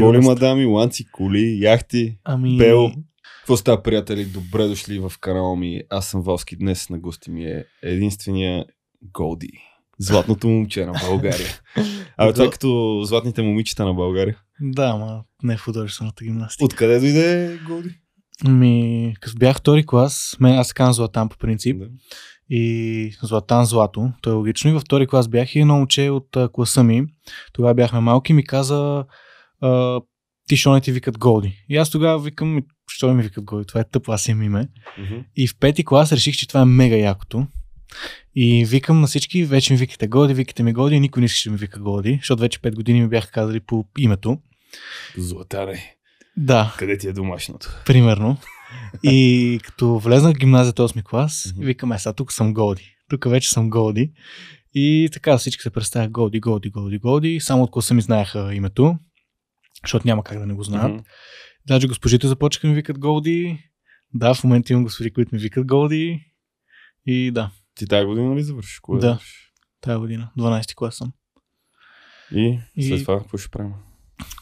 Голи мадами, ланци, коли, яхти, Ами, бел. Какво става, приятели? Добре дошли в канала ми. Аз съм Валски. Днес на гости ми е единствения Голди. Златното момче на България. Абе, това е като златните момичета на България. Да, ама не в художествената гимнастика. Откъде дойде Голди? Ами, като бях втори клас, мен, аз казвам Златан по принцип. Да. И Златан Злато, то е логично. И във втори клас бях и едно момче от а, класа ми. Тогава бяхме малки ми каза а, ти що не ти викат Голди. И аз тогава викам, «Ми, що ми викат Голди? Това е тъпо, аз имам име. Мгм. И в пети клас реших, че това е мега якото. И викам на всички, вече ми викате Голди, викате ми Голди, и никой не искаше да ми вика Голди, защото вече 5 години ми бяха казали по името. Златаре, Да, къде ти е домашното? примерно. И като влезнах в гимназията 8 клас, Мгм. викам, е, сега тук съм Голди. Тук вече съм Голди. И така всички се представят Голди, Голди, Голди, Голди. Само от класа ми знаеха името, защото няма как да не го знаят. Мгм. Даже госпожите започнаха ми викат Голди. Да, в момента имам госпожи, които ми викат Голди. И да, Ти тази година ли завършиш? Кое Да. тази година, 12 клас съм. И, след И- това какво ще правим?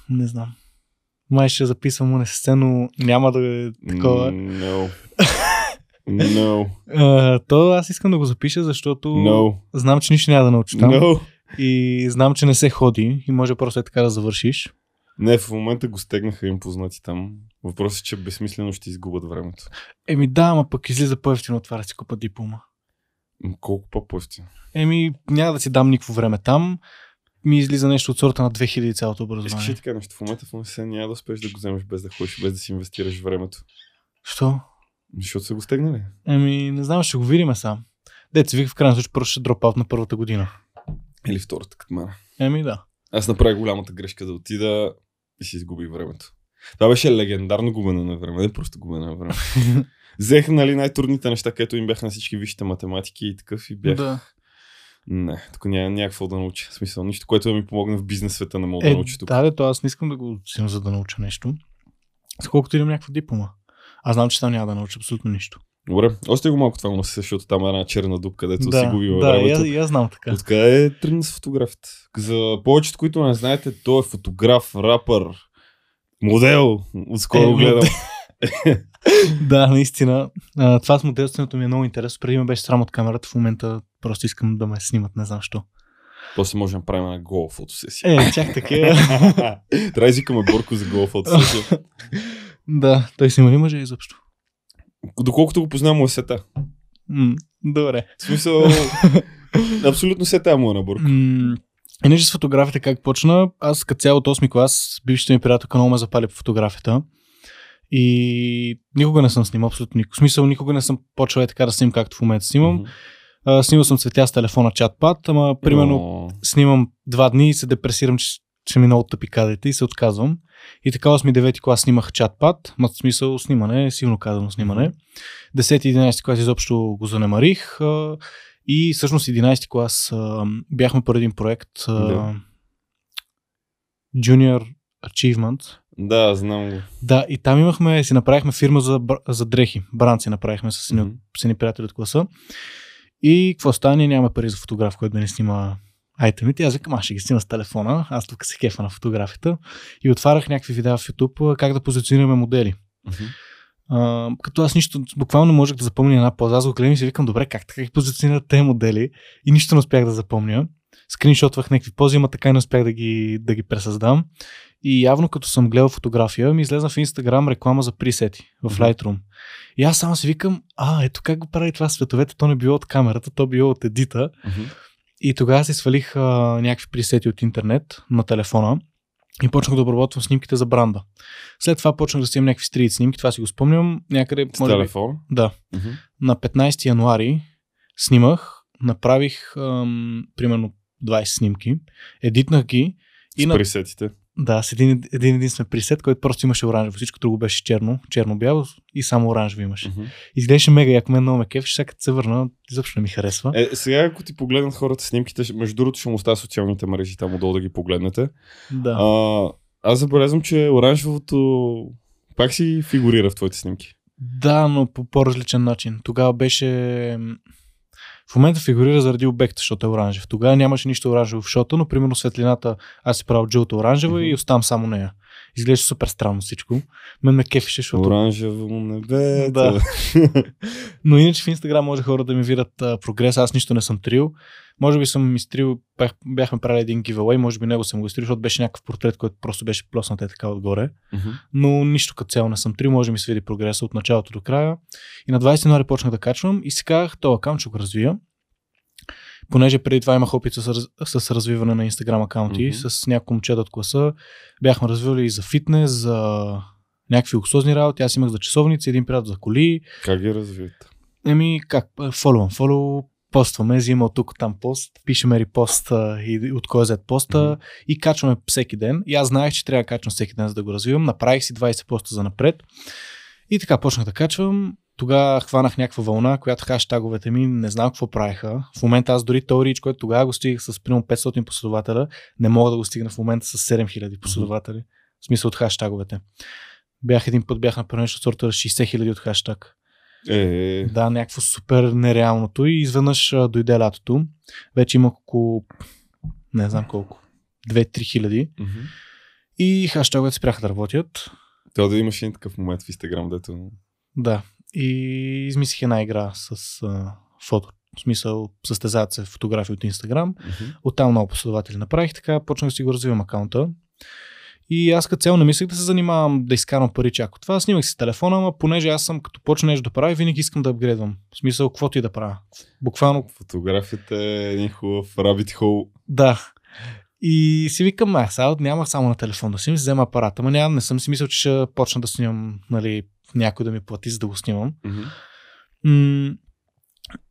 Не знам. Май ще записвам УНСС, но няма да е такова. No. No. А, то аз искам да го запиша, защото No. знам, че нищо няма да науча там. No. И знам, че не се ходи и може просто е така да завършиш. Не, в момента го стегнаха им познати там. Въпросът е, че безсмислено ще изгубят времето. Еми да, ама пък излиза по-ефтино от това да си купа диплома. Колко по-пъстин. Еми няма да си дам никакво време там. Ми излиза нещо от сорта на 2000 цялото Искаш ли образование. така нещо? В момента в университета няма да успееш да го вземеш без да ходиш, без да си инвестираш времето. Що? Защото са го стегнали. Еми не знам, ще го видим сам. Деца вика в крайна случай просто ще дропаут на първата година. Или втората, като мен. Еми да. Аз направих голямата грешка да отида и си изгубих времето. Това беше легендарно губене на време, не просто губене на време. Взех нали, най-трудните неща, където им бях на всички висшите математики и такъв и бях. да. Не, тук няма някакво да науча. В смисъл, нищо, което да ми помогне в бизнес света не мога Е, да науча тук. да, де, то аз не искам да го взимам за да науча нещо. Сколкото имам някаква диплома. Аз знам, че там няма да науча абсолютно нищо. Добре, още го малко това му се, защото там е една черна дупка, където си да, и времето. аз, и аз знам така. Откъде е тръгна с фотографията? За повечето, които не знаете, той е фотограф, рапър, модел. Отскоро Е, гледам. да, наистина. А, това с моделството ми е много интересно. Преди ме беше срам от камерата, в момента просто искам да ме снимат, не знам що. После можем да правим една гола фотосесия. Е, чак така. Трябва да Борко за гола фотосесия. да, той снима ли мъже изобщо? Доколкото го познавам, му е сета. М, добре. В смисъл, абсолютно сета му е на Борко. М, Иначе с фотографията как почна, аз като цяло от 8 клас, бившата ми приятелка много ме запали по фотографията. И никога не съм снимал абсолютно никога. В смисъл, никога не съм почвал е така да снимам, както в момента снимам. Мгм. А, снимал съм цветя с телефона чатпад, ама примерно О, снимам два дни и се депресирам, че, че ми много тъпи кадрите и се отказвам. И така 8-9 клас снимах чатпад, ма в смисъл снимане, силно казано снимане. 10-11 клас изобщо го занемарих а, и всъщност 11 клас а, бяхме по един проект Да. Junior Achievement. Да, знам го. Да, и там имахме, си направихме фирма за, за дрехи. Бранд си направихме с едни, едни приятели от класа. И какво стане, нямаме пари за фотограф, който да ни снима айтемите. Аз викам, аз ще ги снима с телефона. Аз тук се кефа на фотографията. И отварях някакви видеа в YouTube как да позиционираме модели. Мгм. А, като аз нищо, буквално не можех да запомня една поза. Аз го гледам и си викам, добре, как така ги позиционират тези модели? И нищо не успях да запомня. Скриншотвах някакви пози, ама така и не успях да ги, да ги пресъздам. И явно като съм гледал фотография, ми излезна в Инстаграм реклама за пресети в. Lightroom. И аз само си викам, а, ето как го прави това с цветовете, то не било от камерата, то било от едита. Мгм. И тогава си свалих а, някакви пресети от интернет на телефона и почнах да обработвам снимките за бранда. След това почнах да снимам някакви стрит снимки, това си го спомням. Някъде, С може би, телефон. да, Мгм. на 15 януари снимах, направих ам, примерно 20 снимки, едитнах ги и С на, пресетите. Да, с един, един единствен пресет, който просто имаше оранжево. Всичко друго беше черно, черно-бяло и само оранжево имаше. Мгм. Изглеждаше мега, яко мен много ме кеф, сега като се върна, изобщо не ми харесва. Е, сега, ако ти погледнат хората снимките, между другото ще му оставя социалните мрежи там отдолу да ги погледнете. да. А, аз забелязвам, че оранжевото пак си фигурира в твоите снимки. Да, но по по-различен начин. Тогава беше... В момента фигурира заради обекта, защото е оранжев. Тогава нямаше нищо оранжево в шота, но примерно светлината аз си правил жълта оранжева Мгм. и оставам само нея. Изглежда супер странно всичко. Мен ме кефише, защото Оранжево небе. Да. Но иначе в Инстаграм може хора да ми видят прогрес. Аз нищо не съм трил. Може би съм изтрил, бях, бяхме правили един giveaway, може би него съм го изтрил, защото беше някакъв портрет, който просто беше плоснат е така отгоре. Мгм. Но нищо като цяло не съм трил, може да ми се види прогреса от началото до края. И на 20 януари почнах да качвам и си казах, този акаунт ще го развия. Понеже преди това имах опит с, с развиване на Инстаграм акаунти, Мгм. с няколко момчета от класа. Бяхме развивали и за фитнес, за някакви луксозни работи. Аз имах за часовници, един приятел за коли. Как ги развиете? Еми, как? Фоловам. Фолоу, постваме, взима от тук там пост, пишеме репост и от кой е поста Мгм. и качваме всеки ден. И аз знаех, че трябва да качвам всеки ден, за да го развивам. Направих си 20 поста за напред. И така почнах да качвам. Тогава хванах някаква вълна, която хаштаговете ми не знам какво правиха. В момента аз дори този рич, който тогава го стигах с примерно 500 последователя, не мога да го стигна в момента с 7000 последователи. В смисъл от хаштаговете. Бях един път, бях направил нещо от сорта 60 000 от хаштаг. Е, Да, някакво супер нереалното и изведнъж а, дойде лятото. Вече има около, не знам колко, 2-3 хиляди мгм. и хаштаговете спряха да работят. Трябва да имаш един такъв момент в Инстаграм, дето... Да. И измислих една игра с а, фото. В смисъл, състезават се фотографии от Инстаграм. Мгм. Оттам много последователи направих, така почнах да си го развивам акаунта. И аз като цяло не мислех да се занимавам да изкарвам пари чак от това. Снимах си телефона, ама понеже аз съм като почна нещо да правя, винаги искам да апгрейдвам. В смисъл, каквото и да правя. Буквално Фотографията е един хубав rabbit hole. Да. И си викам, а, сега няма само на телефон да снимам, си взема апарата. Ама няма, не съм си мислил, че ще почна да снимам, нали, някой да ми плати, за да го снимам. М-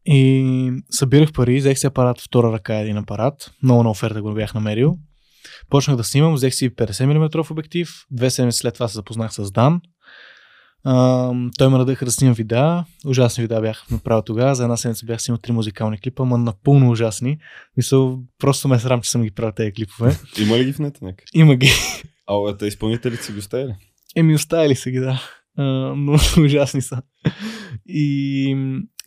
и събирах пари, взех си апарат втора ръка един апарат. Много на оферта го бях намерил. Почнах да снимам, взех си 50 мм обектив. Две седмици след това се запознах с Дан. А, той ме надъха да снимам видеа. Ужасни видеа бях направил тогава. За една седмица бях снимал три музикални клипа, ма напълно ужасни. Мисъл, просто ме е срам, че съм ги правил тези клипове. Има ли ги в нета някъде? Има ги. А, те изпълнителите си го оставили? Еми, оставили са ги, да. А, но ужасни са. И,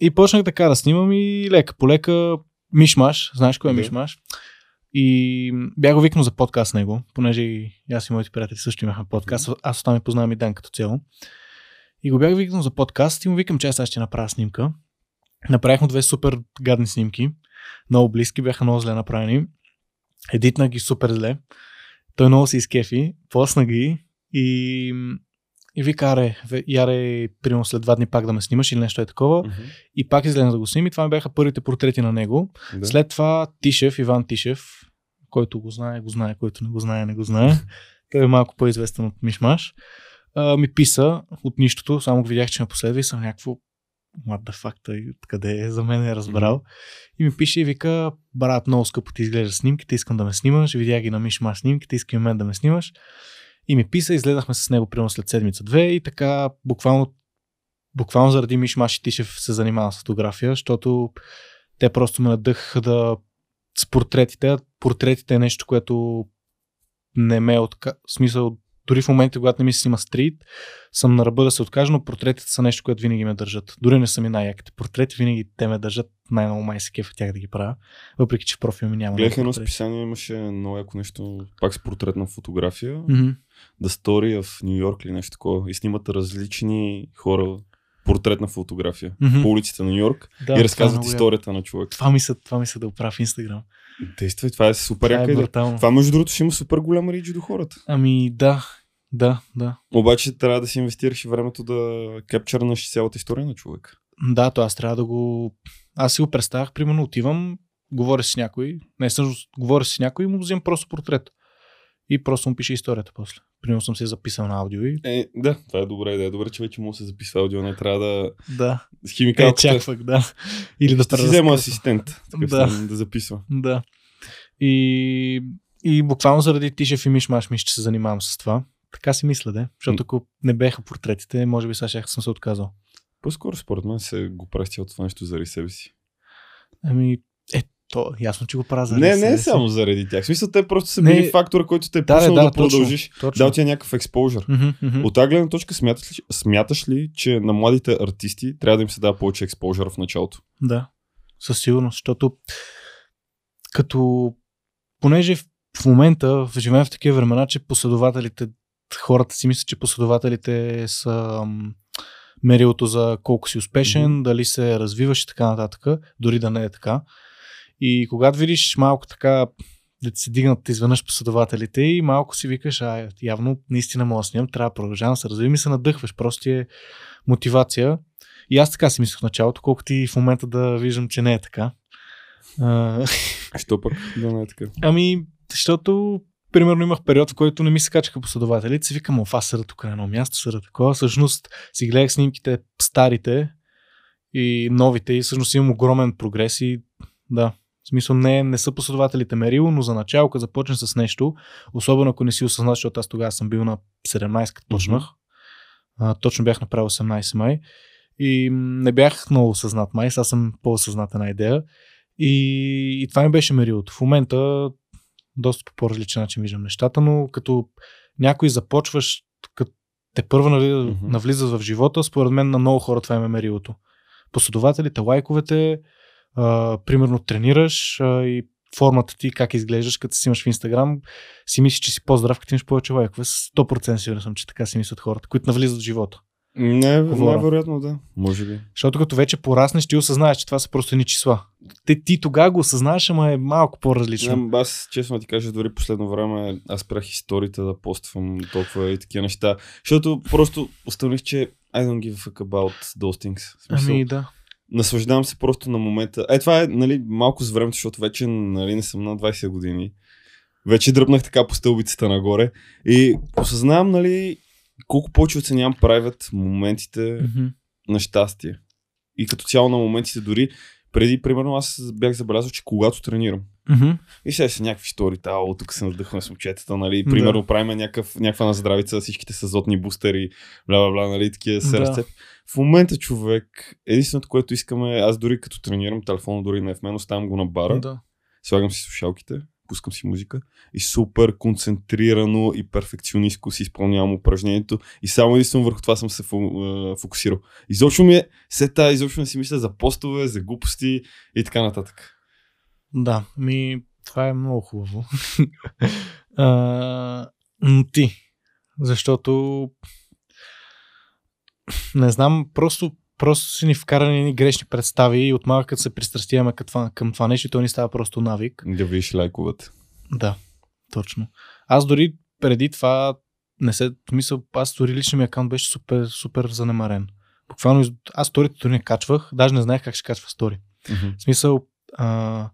и почнах така да снимам и лека по лека Мишмаш. Знаеш кой е Да. Мишмаш? И бях го викнал за подкаст с него, понеже и аз и моите приятели също имахме подкаст. Аз оттам ми познавам и Дан като цяло. И го бях викнал за подкаст и му викам, че аз ще направя снимка. Направихме две супер гадни снимки. Много близки, бяха много зле направени. Едитна ги супер зле. Той много се изкефи, посна ги и, и вика, аре, яре, примерно след два дни пак да ме снимаш или нещо е такова. Мгм. И пак излезе да го снимам и това ми бяха първите портрети на него. Да. След това Тишев, Иван Тишев, който го знае, го знае, който не го знае, не го знае. Той е малко по-известен от Мишмаш. А, ми писа от нищото, само го видях, че ме последва и съм някакво what the fuck, той къде е, за мен е разбрал. И ми пише и вика, брат, много скъпо ти изглежда снимките, искам да ме снимаш. Видях ги на Мишмаш снимките, искам и мен да ме снимаш. И ми писа, изгледахме с него примерно след седмица-две и така буквално буквално заради Мишмаш и Тишев се занимавам с фотография, защото те просто ме надъхаха да с портретите. Портретите е нещо, което не ме е отка... В смисъл, дори в момента, когато не ми се снима стрит, съм на ръба да се откажа, но портретите са нещо, което винаги ме държат. Дори не са ми най-яките портрети, винаги те ме държат. Най-много май се кефа тях да ги правя. Въпреки, че в профил ми няма. Гледах едно списание, имаше много яко нещо, пак с портретна фотография. Мгм. The Story в Нью Йорк или нещо такова. И снимат различни хора портретна фотография Мгм. по улиците на Нью Йорк Да, и е разказват яко. историята на човек. Това ми се, това ми се да оправя в Инстаграм. Действай, това е супер Това е брутално. Това между другото ще има супер голям рич до хората. Ами да, да, да. Обаче трябва да си инвестираш и времето да кепчърнаш цялата история на човек. Да, то аз трябва да го... Аз си го представях, примерно отивам, говоря с някой, не всъщност говоря с някой и му взимам просто портрет. И просто му пише историята после. Примерно съм се записал на аудио и... Е, да, това е добра идея. Добре, че вече му се записва аудио, не трябва да... Да, С е, химикалката. чаквах, да. Или да Ще си взема асистент. Такъв Да. да. да записва. Да. И, и буквално заради Тишев и Мишмаш ми ще се занимавам с това. Така си мисля, да. Защото ако не беха портретите, може би сега щях съм се отказал. По-скоро според мен се го цялото това нещо заради себе си. Ами, е, то ясно, че го правя за не, не е само заради тях. В смисъл, те просто са Не. били фактора, който те е Да, пуснал да, да, да, продължиш. Точно, точно. Дал ти е някакъв експожър. От тази гледна точка смяташ ли, смяташ ли, че на младите артисти трябва да им се дава повече експожър в началото? Да. Със сигурност, защото като понеже в момента живеем в такива времена, че последователите, хората си мислят, че последователите са мерилото за колко си успешен, Мгм. дали се развиваш и така нататък, дори да не е така. И когато видиш малко така да ти се дигнат изведнъж последователите и малко си викаш, а явно наистина мога да снимам, трябва да продължавам се развивам и се надъхваш. Просто е мотивация. И аз така си мислех в началото, колкото и в момента да виждам, че не е така. А, Що пък да не е така? Ами, защото примерно имах период, в който не ми се качаха последователите, си викам, оф, аз седа тук на едно място, седа такова. Всъщност си гледах снимките старите и новите и всъщност имам огромен прогрес и да, в смисъл не, не са последователите мерило, но за начало, като започнеш с нещо, особено ако не си осъзнат, защото аз тогава съм бил на 17, като почнах. А, точно бях направил 18 май. И не бях много осъзнат май, сега съм по-осъзнат една идея. И, и това ми беше мерилото. В момента доста по по-различен начин виждам нещата, но като някой започваш, като те първа навлиза, Мгм. mm-hmm. навлизат в живота, според мен на много хора това им е мерилото. Последователите, лайковете, а, примерно тренираш а, и формата ти, как изглеждаш, като си имаш в Инстаграм, си мислиш, че си по-здрав, като имаш повече лайкове. 100% сигурен съм, че така си мислят хората, които навлизат в живота. Не, Говоря. най-вероятно да. Може би. Защото като вече пораснеш, ти осъзнаеш, че това са просто едни числа. Те, ти тогава го осъзнаеш, ама е малко по-различно. Не, аз честно ти кажа, дори последно време аз спрях историите да поствам толкова и такива неща. Защото просто установих, че I don't give a fuck about those things. Смисъл, Ами да. Наслаждавам се просто на момента. Е, това е нали, малко с времето, защото вече нали, не съм на 20 години. Вече дръпнах така по стълбицата нагоре и осъзнавам нали, колко повече оценявам правят моментите Мгм. на щастие. И като цяло на моментите дори преди, примерно, аз бях забелязал, че когато тренирам, Мгм. и сега са някакви стори, о, тук се надъхваме с момчетата, нали, Да. примерно правим някакъв, някаква наздравица, всичките са зотни бустери, бла, бла, бла, нали, такива се Да. разцеп. В момента, човек, единственото, което искаме, аз дори като тренирам, телефона дори не е в мен, оставям го на бара, Да. слагам си слушалките, пускам си музика и супер концентрирано и перфекционистко си изпълнявам упражнението и само единствено върху това съм се фокусирал. Изобщо ми е сета, изобщо не си мисля за постове, за глупости и така нататък. Да, ми, това е много хубаво. а, ти, защото не знам, просто, просто си ни вкарани ни грешни представи и от малък като се пристрастяваме към това, към това нещо, то ни става просто навик. Да видиш лайковете. Да, точно. Аз дори преди това не се, в смисъл, аз дори личният ми акаунт беше супер, супер занемарен. Буквално аз сторите дори не качвах, даже не знаех как ще качва стори. В смисъл, а,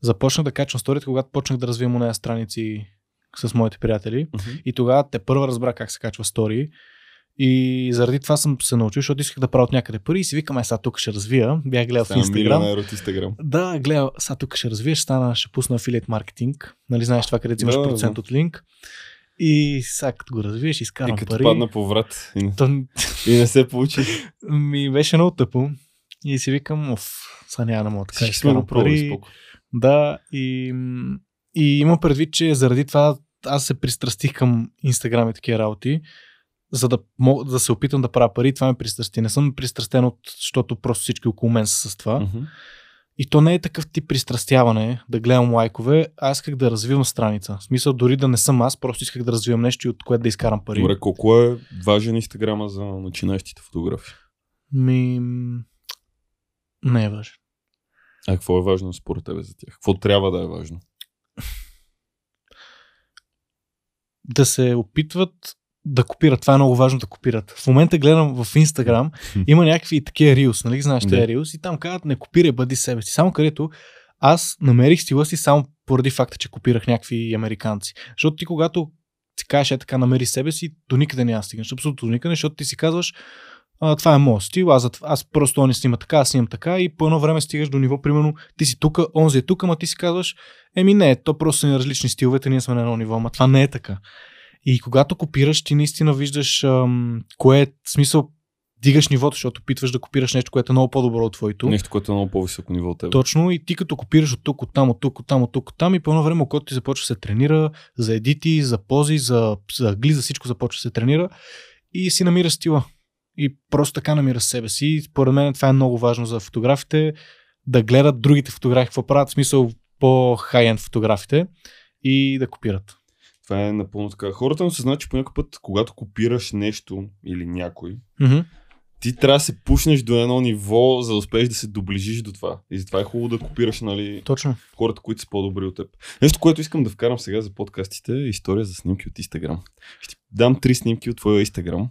започнах да качвам сторите, когато почнах да развивам нея страници с моите приятели. И тогава те първа разбра как се качва стори. И заради това съм се научил, защото исках да правя от някъде пари и си викам, е, сега тук ще развия. Бях гледал в Стана Инстаграм. милионер от Инстаграм. Да, гледа, сега тук ще развия, ще стана, ще пусна афилиет маркетинг. Нали знаеш това, където имаш Да, процент да. от линк. И сега като го развиеш, И изкарам като пари. падна по врат и не, То, и не се получи. ми беше много тъпо. И си викам, оф, сега няма да мога така го изкарам пари. споко. Да, и, и имам предвид, че заради това аз се пристрастих към Инстаграм и такива работи, за да, мога, да се опитам да правя пари. Това ме пристрасти. Не съм пристрастен, от, защото просто всички около мен са с това. Мгм. И то не е такъв тип пристрастяване, да гледам лайкове, аз исках да развивам страница. В смисъл, дори да не съм аз, просто исках да развивам нещо, и от което да изкарам пари. Добре, колко е важен Инстаграма за начинащите фотографи? Ми... Не е важно. А какво е важно според тебе за тях? Какво трябва да е важно? Да се опитват да копират. Това е много важно да копират. В момента гледам в Инстаграм, има някакви такива рилс, нали знаеш Да. тези рилс и там казват не копирай, бъди себе си. Само където аз намерих стила си само поради факта, че копирах някакви американци. Защото ти когато си кажеш е така, намери себе си, до никъде няма стигнеш. Абсолютно до никъде, защото ти си казваш, а, това е моят стил, аз, аз просто он не снима така, аз снимам така и по едно време стигаш до ниво, примерно, ти си тук, онзи е тук, ама ти си казваш, еми не, то просто са ни различни стиловете, ние сме на едно ниво, ама това не е така. И когато копираш, ти наистина виждаш ам, кое е смисъл, дигаш нивото, защото опитваш да копираш нещо, което е много по-добро от твоето. Нещо, което е много по-високо ниво от теб. Точно и ти като копираш от тук, от там, от тук, от там, от тук, от там и по едно време окото ти започва се тренира за едити, за пози, за, за гли, за всичко започва се тренира и си намира стила. И просто така намира себе си. И Според мен това е много важно за фотографите да гледат другите фотографии, какво правят, в смисъл по-хай-енд фотографите и да копират. Това е напълно така. Хората не се знаят, че по някакъв път, когато копираш нещо или някой, Мгм. ти трябва да се пушнеш до едно ниво, за да успееш да се доближиш до това. И затова е хубаво да копираш нали, Точно. хората, които са по-добри от теб. Нещо, което искам да вкарам сега за подкастите е история за снимки от Инстаграм. Ще ти дам три снимки от твоя Инстаграм.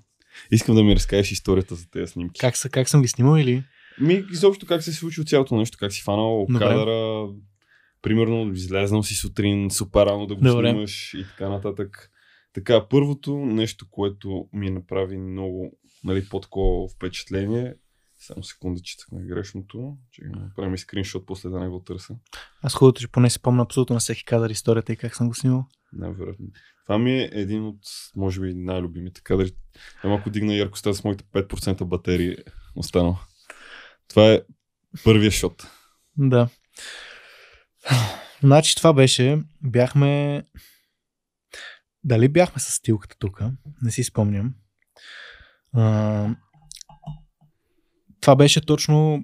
Искам да ми разкажеш историята за тези снимки. Как, са, как съм ги снимал или? Ми, изобщо как се е случило цялото нещо, как си фанал Добре. кадъра, примерно излезнал си сутрин супер рано да го Добре. снимаш и така нататък. Така, първото нещо, което ми направи много нали, по-такова впечатление, само секунда, че на грешното, че да направим и скриншот, после да не го търся. Аз хубавото, че поне си помня абсолютно на всеки кадър историята и как съм го снимал. Най-вероятно. Това ми е един от, може би, най-любимите кадри. Я малко дигна яркостта с моите 5% батерии останал. Това е първия шот. Да. Значи това беше, бяхме... Дали бяхме с стилката тук? Не си спомням. А, това беше точно...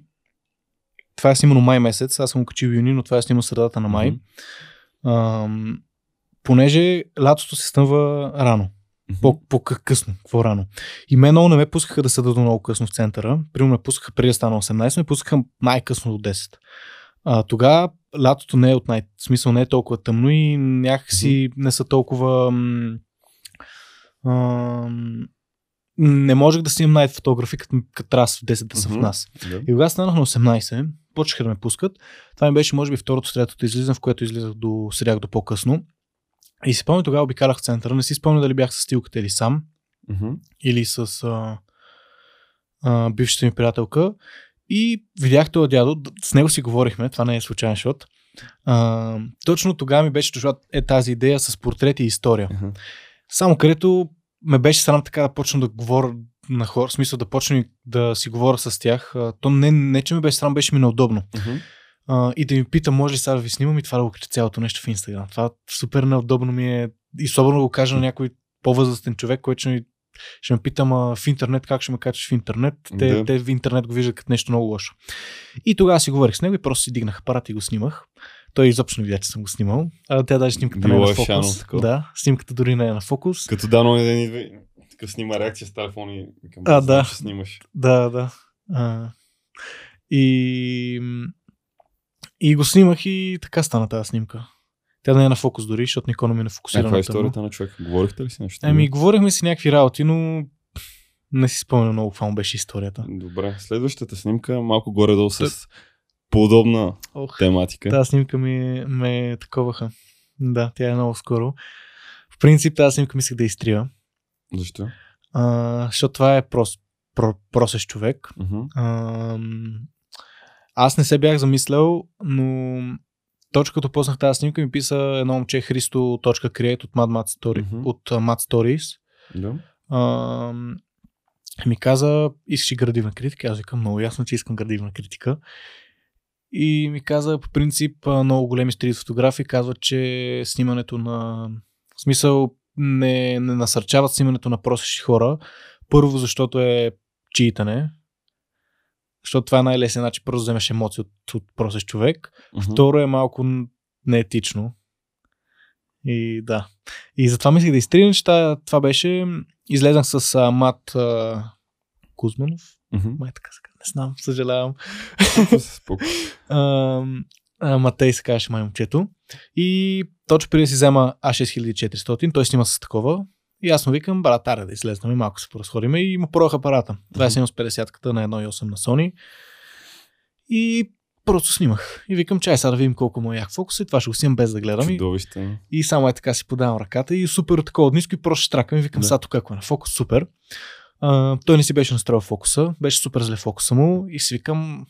Това е снимано май месец, аз съм го качил в юни, но това е снимано средата на май. Мгм. А, понеже лятото се стъмва рано. По, по-късно, какво рано. И мен много не ме пускаха да седа до много късно в центъра. Примерно ме пускаха преди да стана 18, ме пускаха най-късно до 10. А, тогава лятото не е от най... Смисъл не е толкова тъмно и някакси не са толкова... м, ам, не можех да снимам най фотографи, като, като трябва в 10 да са в нас. Да. И когато станах на 18, почнаха да ме пускат. Това ми беше, може би, второто, третото излизане, в което излизах до седях до по-късно. И си спомням, тогава обикалях центъра. Не си спомням дали бях с стилката или сам, Мгм. или с а, а, бившата ми приятелка. И видях този дядо, с него си говорихме, това не е случайен шот. А, точно тогава ми беше дошла е тази идея с портрети и история. Аха. Само където ме беше срам така да почна да говоря на хора, в смисъл да почна да си говоря с тях. То не, не че ми беше срам, беше ми неудобно. А, и да ми пита, може ли сега да ви снимам и това да го кача цялото нещо в Инстаграм. Това супер неудобно ми е. И особено го кажа на някой по-възрастен човек, който ще ме питам а, в интернет как ще ме качаш в интернет. Те, Да. те в интернет го виждат като нещо много лошо. И тогава си говорих с него и просто си дигнах апарат и го снимах. Той изобщо не видя, че съм го снимал. А тя даже снимката не е Било на е шано фокус. такова. Да, снимката дори не е на фокус. Като дано един идва така снима реакция с телефон и викам, А, да. че снимаш. Да, да. А, и, и го снимах и така стана тази снимка. Тя не е на фокус дори, защото никой не ми Е, фокусира това е на тъмно. историята на човека. Говорихте ли си нещо? Ами, говорихме си някакви работи, но не си спомням много какво му беше историята. Добре, следващата снимка малко горе-долу с подобна Ох, тематика. тази снимка ми ме таковаха. Да, тя е много скоро. В принцип тази снимка мислех да изтрия, Защо? а, защото това е прос, про, просещ човек. Мгм. Ам, аз не се бях замислял, но точно като познах тази снимка ми писа едно момче Христо.create от Mad Mad Story, Мгм. от а, Mad Stories. Да. Ам, ми каза, искаш ли градивна критика? Аз викам, много ясно, че искам градивна критика. И ми каза, по принцип, а, много големи стрит фотографии казват, че снимането на... В смисъл, не, не насърчават снимането на просещи хора. Първо, защото е читане. Защото това е най-лесният начин просто да вземеш емоции от, от просещ човек. Мгм. Второ е малко неетично. И да. И затова мислих да изтрия, че това, беше... Излезнах с а, Мат а, Кузманов. Мгм. Май така се не знам, съжалявам. Споко. А, а, Матей се казваше май момчето. И точно преди да си взема A6400, той снима с такова. И аз му викам, брат, аре да излезнем и малко се поразходиме и му порох апарата. Това е снимам с 50-ката на 1.8 на Sony. И просто снимах. И викам, чай сега да видим колко му е як фокус и това ще го снимам без да гледам. И, Чудовище. и само е така си подавам ръката и супер такова от ниско и просто штракам и викам, Да. сега тук ако е на фокус, супер. А, той не си беше настроил фокуса, беше супер зле фокуса му и си викам,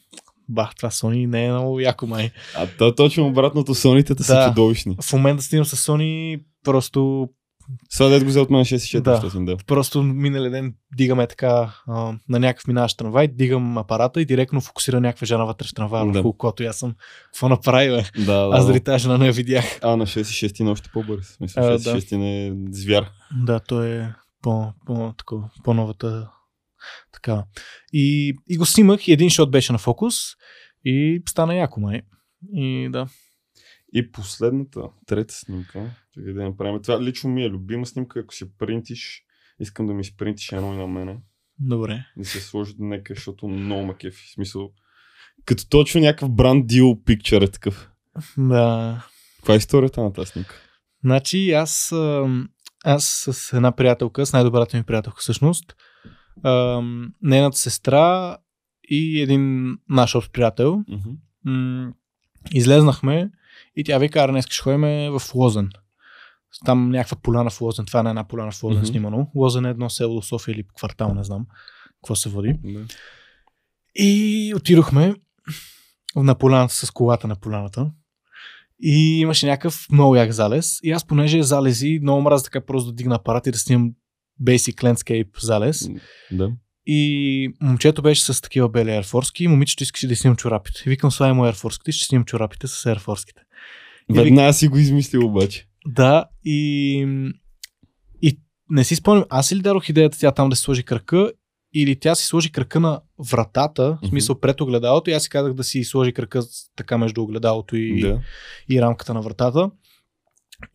бах, това Sony не е много яко май. А то точно обратното, са Да. чудовищни. В момента да снимам с Sony, просто, Сега дед го взе от мен 6400, да. просто миналия ден дигаме така а, на някакъв минаващ трамвай, дигам апарата и директно фокусира някаква жена вътре в трамвая, Да. върху когото и аз съм. Какво направи, бе? Да, да. Аз да. дори тази жена не я видях. А, на 6.6 е още по-бърз. Мисля, А, 6.6 не е звяр. Да, той е по, по, тако, по-новата така. И, и го снимах и един шот беше на фокус И стана яко май. И да. И последната, трета снимка, чакай да направим. Това лично ми е любима снимка, ако си принтиш, искам да ми спринтиш едно и на мене. Добре. Да се сложи нека, защото много ма кефи. В смисъл, като точно някакъв бранд дил пикчър е такъв. Да. Каква е историята на тази снимка? Значи аз, аз с една приятелка, с най-добрата ми приятелка всъщност, нейната сестра и един наш общ приятел, м- излезнахме и тя вика, ара днес ще ходим в Лозен. Там някаква поляна в Лозен, това е на една поляна в Лозен Мгм. снимано. Лозен е едно село София или квартал, не знам какво се води. Да. И отидохме на поляната с колата на поляната. И имаше някакъв много як залез. И аз, понеже залези, много мразя така просто да дигна апарат и да снимам Basic Landscape залез. Да. И момчето беше с такива бели ерфорски и момичето искаше да снимам чорапите. И викам, слай му ерфорските, ще снимам чорапите с ерфорските. И вик- Веднага си го измислил обаче. Да, и, и не си спомням, аз ли дадох идеята тя там да си сложи крака или тя си сложи крака на вратата, в смисъл пред огледалото и аз си казах да си сложи крака така между огледалото и, Да. и рамката на вратата.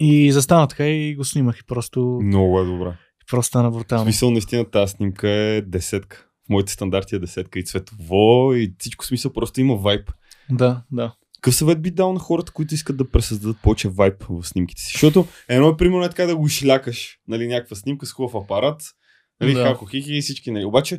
И застана така и го снимах и просто, Много е добра. просто стана В брутално. смисъл, наистина тази снимка е десетка. В моите стандарти е десетка и цветово и всичко смисъл просто има вайб. Да, да. Какъв съвет би дал на хората, които искат да пресъздадат повече вайб в снимките си? Защото едно е примерно е така да го шлякаш, нали, някаква снимка с хубав апарат, нали, Да. хако хихи и всички, нали. Обаче,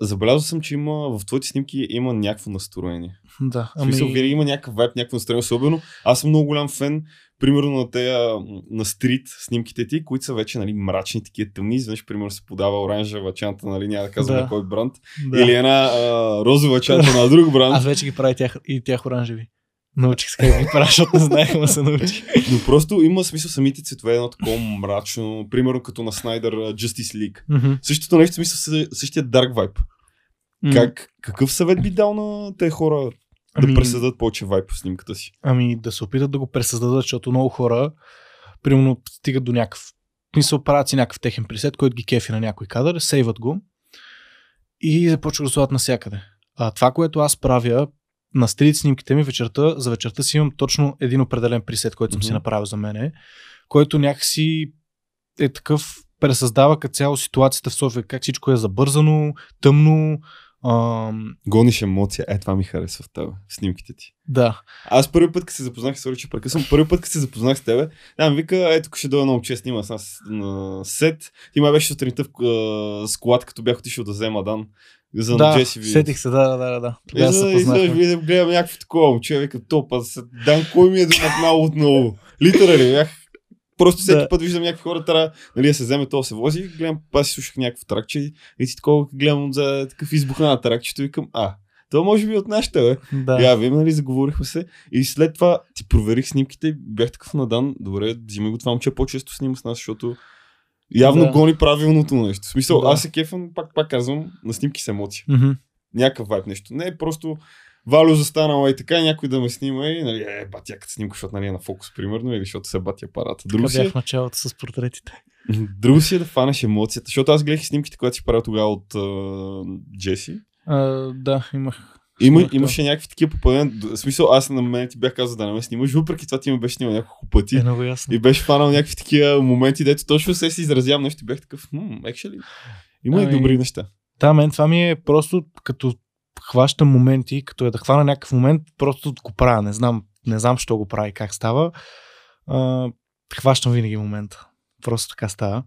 забелязал съм, че има в твоите снимки има някакво настроение. Да, В смисъл, винаги има някакъв вайб, някакво настроение. Особено, аз съм много голям фен, примерно на тея, на стрит снимките ти, които са вече нали, мрачни, такива тъмни. Изведнъж, примерно, се подава оранжева чанта, нали, няма да казвам Да. на кой бранд. да. Или една а, розова чанта на друг бранд. Аз вече ги правя тях, и тях оранжеви. Научих се как ги правя, защото не знаех, ма се научих. Но просто има смисъл самите цветове, едно такова мрачно, примерно като на Снайдер Justice League. Мгм. Същото нещо, смисъл, съ- същия dark vibe. Как, какъв съвет би дал на тези хора да Ами- пресъдат повече вайб в снимката си? Ами да се опитат да го пресъздадат, защото много хора, примерно, стигат до някакъв, мисъл, правят си някакъв техен пресет, който ги кефи на някой кадър, сейват го и започват да слагат навсякъде. А това, което аз правя на стрит снимките ми вечерта, за вечерта си имам точно един определен пресет, който съм си Мгм. направил за мене, който някакси е такъв, пресъздава като цяло ситуацията в София, как всичко е забързано, тъмно, ам, Гониш емоция. Е, това ми харесва в теб, снимките ти. да, Аз първи път, като се запознах, сори, че прекъсвам, първи път, като се запознах с тебе, тя ми вика, ето тук ще дойда много чест, снима с нас на сет. Ти ма беше сутринта в, с колата, като бях отишъл да взема Дан. За да, Джеси ви. сетих се, да, да, да, да. Се И запознахме. и за- гледам някакво такова момче, вика, топа, Дан, кой ми е домакнал отново? Литера ли бях? Просто всеки Да. път виждам някакви хора, трябва нали, да се вземе, то се вози. Гледам, аз си слушах някакво тракче и ти такова гледам за такъв избухна на тракчето и викам, а, това може би е от нашите, бе. Да. Я, вие, нали, заговорихме се. И след това ти проверих снимките и бях такъв надан. Добре, взимай го това момче по-често снима с нас, защото явно Да. гони правилното нещо. В смисъл, Да. аз се кефам, пак, пак казвам, на снимки с емоция. Мгм. Някакъв вайб нещо. Не е просто Валю застанала и така, някой да ме снима и, нали, е, батя, като снимка, защото нали, е на фокус, примерно, или защото се бати апарата. Друго си, е, бях началото с портретите. друго си е да фанеш емоцията, защото аз гледах и снимките, които си правил тогава от uh, Джеси. А, да, имах. Има, имаше някакви такива попадения. В смисъл, аз на мен ти бях казал да не ме снимаш, въпреки това ти ме беше снимал няколко пъти. Е много ясно. И беше фанал някакви такива моменти, дето точно се си изразявам нещо и бях такъв, хм, actually, има и Ами, добри неща. Да, мен това ми е просто като хващам моменти, като е да хвана някакъв момент, просто го правя. Не знам, не знам, що го прави, как става. А, хващам винаги момента. Просто така става.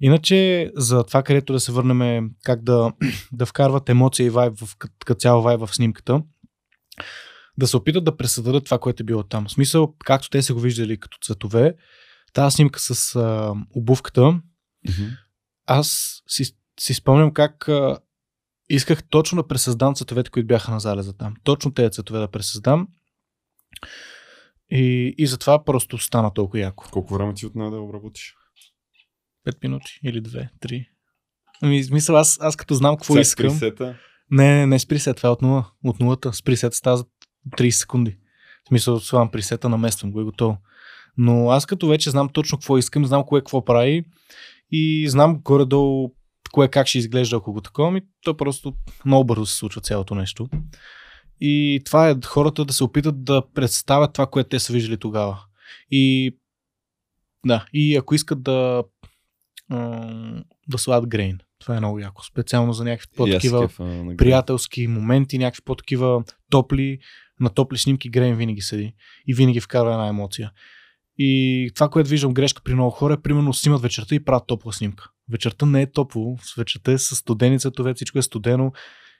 Иначе, за това, където да се върнем, как да, да вкарват емоция и вайб в, като, цяло вайб в снимката, да се опитат да пресъдадат това, което е било там. В смисъл, както те са го виждали като цветове, тази снимка с а, обувката, аз си, си спомням как а, исках точно да пресъздам цветовете, които бяха на залеза там. Точно тези цветове да пресъздам. И, и затова просто стана толкова яко. Колко време ти отне да обработиш? 5 минути или 2, 3. Ами, смисъл, аз, аз като знам какво Всяка искам. пресета. Не, не, не с това е от нула. От нулата. С става за 30 секунди. В смисъл, слагам пресета, намествам го и готово. Но аз като вече знам точно какво искам, знам кое какво прави и знам горе-долу кое как ще изглежда, ако го такова, ми то просто много бързо се случва цялото нещо. И това е хората да се опитат да представят това, което те са виждали тогава. И да, и ако искат да да слагат грейн. Това е много яко. Специално за някакви по-такива приятелски моменти, някакви по-такива топли, на топли снимки Грейн винаги седи и винаги вкарва една емоция. И това, което виждам грешка при много хора е примерно снимат вечерта и правят топла снимка. Вечерта не е топло, вечерта е с студени цветове, всичко е студено.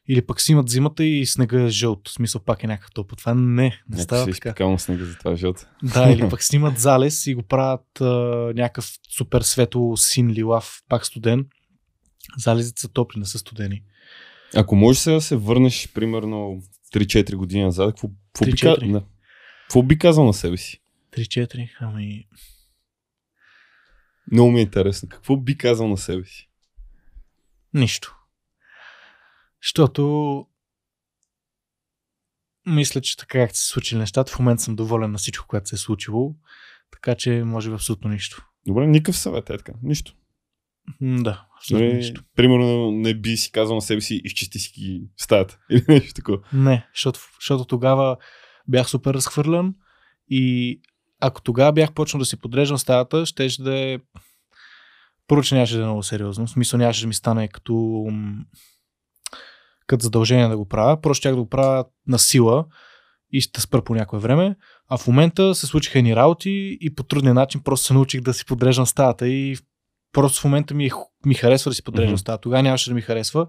Или пък си имат зимата и снега е жълт. В смисъл пак е някакъв топ. Това не, не става така. снега за това е жълт. Да, или пък снимат залез и го правят а, някакъв супер светло син лилав, пак студен. Залезите са топли, не са студени. Ако можеш сега да се върнеш примерно 3-4 години назад, какво, какво, би, да. какво би казал на себе си? 3-4, ами... Много ми е интересно. Какво би казал на себе си? Нищо. Защото мисля, че така както се случили нещата, в момента съм доволен на всичко, което се е случило, така че може би абсолютно нищо. Добре, никакъв съвет е така. Нищо. да, абсолютно не, нищо. Примерно не би си казал на себе си, изчисти си стаята или нещо такова. Не, защото, защото тогава бях супер разхвърлян и ако тогава бях почнал да си подреждам стаята, ще да е първо, че нямаше да е много сериозно. В смисъл нямаше да ми стане като като задължение да го правя. Просто ще да го правя на сила и ще спра по някое време. А в момента се случиха едни работи и по трудния начин просто се научих да си подреждам стаята и просто в момента ми, ми харесва да си подреждам mm-hmm. стаята. Тогава нямаше да ми харесва.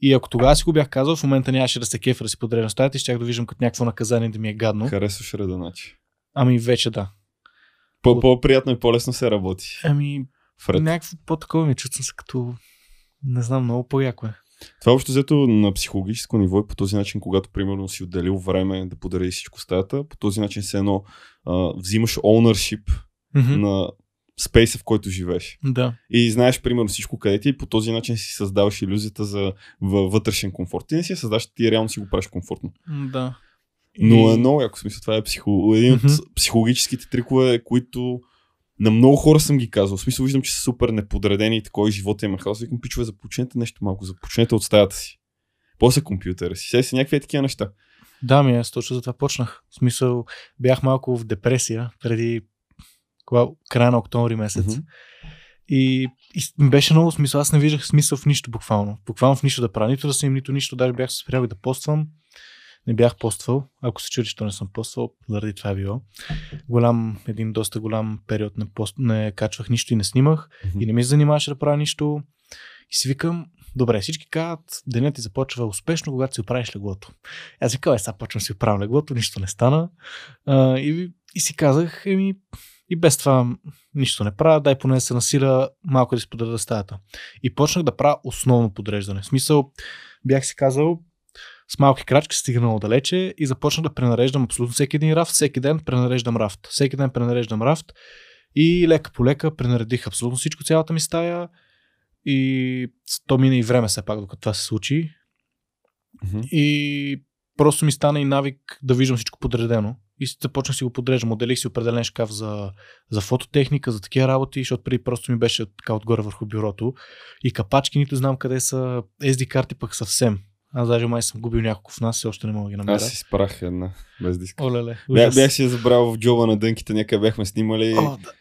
И ако тогава си го бях казал, в момента нямаше да се кефа да си подреждам стаята и щях да виждам като някакво наказание да ми е гадно. Харесваш реда значи. Ами вече да. По- по-приятно и по-лесно се работи. Ами, Фред. някакво по-такова ми чувствам се като, не знам, много по-яко е. Това общо взето на психологическо ниво е по този начин, когато примерно си отделил време да подари всичко стаята, по този начин се едно а, взимаш ownership mm-hmm. на спейса, в който живееш. Да. И знаеш, примерно, всичко къде ти и по този начин си създаваш иллюзията за вътрешен комфорт. Ти не си я създаваш, ти реално си го правиш комфортно. Да. Но е много, ако смисъл, това е психо... един от mm-hmm. психологическите трикове, които на много хора съм ги казал. В смисъл виждам, че са супер неподредени и такова живота им е хаос. Викам, пичове, започнете нещо малко, започнете от стаята си. После компютъра си. Сега си някакви такива неща. Да, ми аз точно за това почнах. В смисъл, бях малко в депресия преди кога, края на октомври месец. Mm-hmm. И, и беше много смисъл. Аз не виждах смисъл в нищо буквално. Буквално в нищо да правя. Нито да съм нито нищо. Даже бях спрял и да поствам не бях поствал. Ако се чуди, че не съм поствал, заради това е било. Голям, един доста голям период не, пост, не качвах нищо и не снимах mm-hmm. и не ми се занимаваше да правя нищо. И си викам, добре, всички казват, денят ти започва успешно, когато си оправиш леглото. Аз викам, е, сега почвам си оправям леглото, нищо не стана. А, и, и си казах, еми, и без това нищо не правя, дай поне се насила малко да си подреда стаята. И почнах да правя основно подреждане. В смисъл, бях си казал, с малки крачки стига много далече и започна да пренареждам абсолютно всеки един рафт. Всеки ден пренареждам рафт. Всеки ден пренареждам рафт. И лека по лека пренаредих абсолютно всичко, цялата ми стая. И то мина и време все пак, докато това се случи. Mm-hmm. И просто ми стана и навик да виждам всичко подредено. И започнах си го подреждам. Отделих си определен шкаф за, за фототехника, за такива работи, защото преди просто ми беше така отгоре върху бюрото. И капачки, нито знам къде са. SD карти пък съвсем. Аз даже май съм губил няколко в нас, все още не мога да ги намеря. Аз си спрах една, без диска. Олеле, бях, бях си я забрал в джоба на дънките, някъде бяхме снимали. О, да.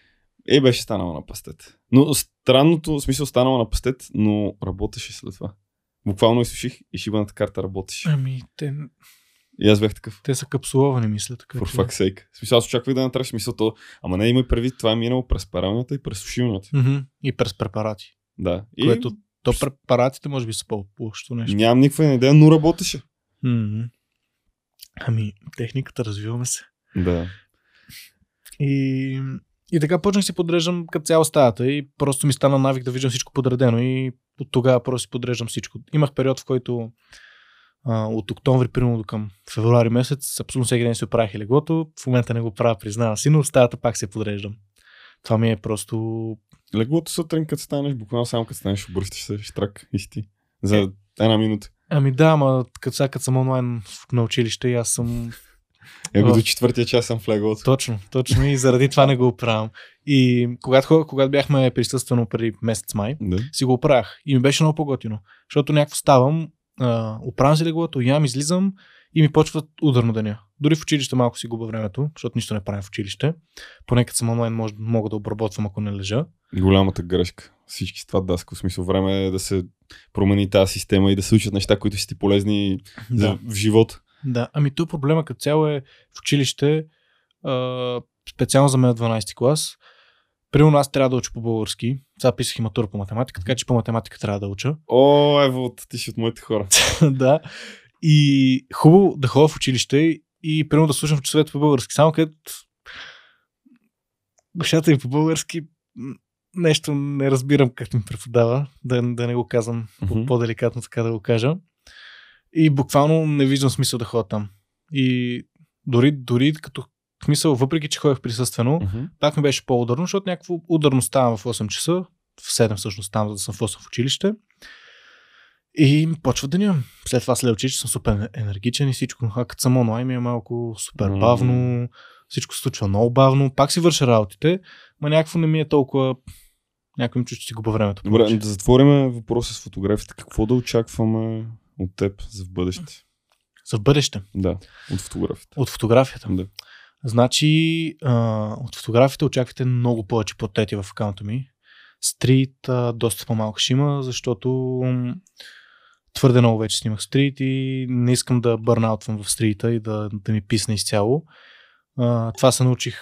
И беше станала на пастет. Но странното, в смисъл станала на пастет, но работеше след това. Буквално изсуших и шибаната карта работеше. Ами, те... И аз бях такъв. Те са капсуловани, мисля. Така, For fuck's sake. В смисъл, аз очаквах да натраш мисълта, ама не има предвид, това е минало през паралната и през сушилната. Mm-hmm. И през препарати. Да. И... Което то препаратите може би са по-лошо нещо. Нямам никаква идея, но работеше. Mm-hmm. Ами, техниката, развиваме се. Да. И, и така почнах си подреждам като цяло стаята и просто ми стана навик да виждам всичко подредено и от тогава просто си подреждам всичко. Имах период, в който а, от октомври, примерно до към февруари месец, абсолютно всеки ден си оправих леглото. В момента не го правя, признавам си, но стаята пак се подреждам. Това ми е просто Леглото сутрин, като станеш, буквално само като станеш, обръщаш се штрак и си За е. една минута. Ами да, ама като сега като съм онлайн на училище и аз съм... Его до четвъртия час съм в леглото. Точно, точно и заради това не го оправям. И когато, когато бяхме присъствено преди месец май, да. си го оправях. И ми беше много по-готино. Защото някакво ставам, оправям си леглото, ям, излизам и ми почва ударно деня. Дори в училище малко си губа времето, защото нищо не правя в училище. Поне като съм онлайн мож, мога да обработвам, ако не лежа. Голямата грешка. Всички с това даска. В смисъл време е да се промени тази система и да се учат неща, които са ти полезни Да. за, в живота. Да, ами то проблема като цяло е в училище, а, специално за мен от 12 клас. Примерно аз трябва да уча по български. Сега писах и матура по математика, така че по математика трябва да уча. О, ево, ти си от моите хора. да. И хубаво да ходя в училище и примерно да слушам часовете по български. Само където бащата ми по български нещо не разбирам как ми преподава, да, да не го казвам по- по-деликатно така да го кажа. И буквално не виждам смисъл да ходя там. И дори, дори като смисъл, въпреки че ходех присъствено, Мгм. пак ми беше по-ударно, защото някакво ударно ставам в 8 часа, в 7 всъщност ставам, за да съм в 8 в училище. И почва деня. След това след училище съм супер енергичен и всичко. А като съм онлайн ми е малко супер бавно, всичко се случва много бавно. Пак си върша работите, но някакво не ми е толкова... Някой ми чу, че си губа времето. Добре, повече. да затворим въпроса с фотографията. Какво да очакваме от теб за в бъдеще? За в бъдеще. Да, от фотографията. От фотографията. Да. Значи, а, от фотографията очаквайте много повече портрети в акаунта ми. Стрит а, доста по-малко ще има, защото твърде много вече снимах стрит и не искам да бърнаутвам в стрита и да, да ми писне изцяло. А, това се научих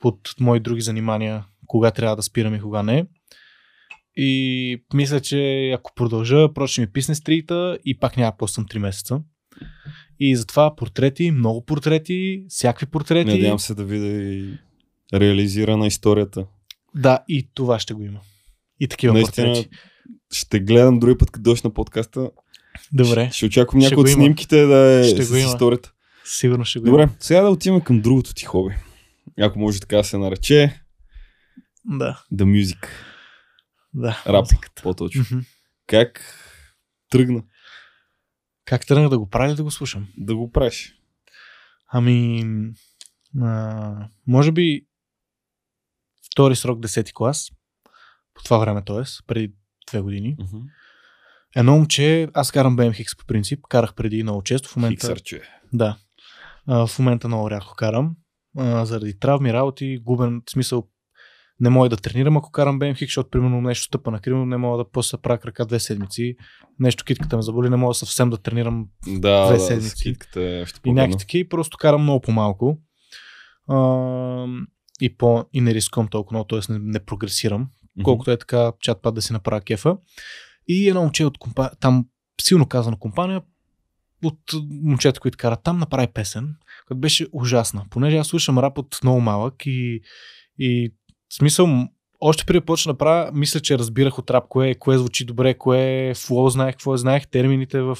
под мои други занимания, кога трябва да спирам и кога не. И мисля, че ако продължа, просто ще ми писне стрита и пак няма да съм 3 месеца. И затова портрети, много портрети, всякакви портрети. Надявам се да видя и реализирана историята. Да, и това ще го има. И такива Наистина, портрети. ще гледам други път, като дойдеш на подкаста. Добре, Ще, ще очаквам го от снимките да е Ще с историята. сигурно ще го Добре, има. сега да отиваме към другото ти хоби. Ако може така да се нарече, Да, The Music. да. Рап, музиката. по-точно. Мгм. Как тръгна Как тръгнах да го правя или да го слушам? да го правиш? Ами, а, може би втори срок 10 клас, по това време т.е. преди две години. Мгм. Едно момче, аз карам BMX по принцип, карах преди много често, в момента... Хиксърче. Да. А, в момента много рядко карам. А, заради травми, работи, губен смисъл не мога да тренирам, ако карам BMX, защото примерно нещо стъпа на криво, не мога да после правя крака две седмици. Нещо китката ме заболи, не мога съвсем да тренирам Да, Две да, седмици. скидката е и някакви такива, просто карам много по-малко. А, и, по, и не рискувам толкова много, т.е. не, не прогресирам колкото е така чат пат да си направя кефа. И едно момче от компания, там силно казана компания, от момчета, които карат там, направи песен, която беше ужасна. Понеже аз слушам рап от много малък и, и в смисъл, още преди почна да правя, мисля, че разбирах от рап кое, кое звучи добре, кое е флоу, знаех какво е, знаех термините в,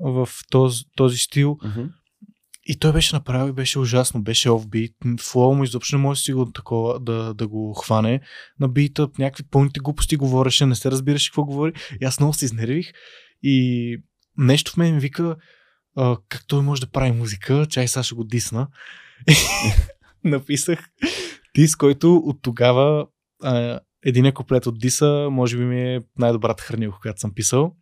в този, този стил. Мгм. И той беше направил и беше ужасно, беше офбит. Флоу му изобщо не може сигурно такова да, да го хване. На бита някакви пълните глупости говореше, не се разбираше какво говори. И аз много се изнервих. И нещо в мен ми вика а, как той може да прави музика. Чай сега ще го дисна. Написах дис, който от тогава а, един куплет от диса, може би ми е най-добрата хранилка, която съм писал.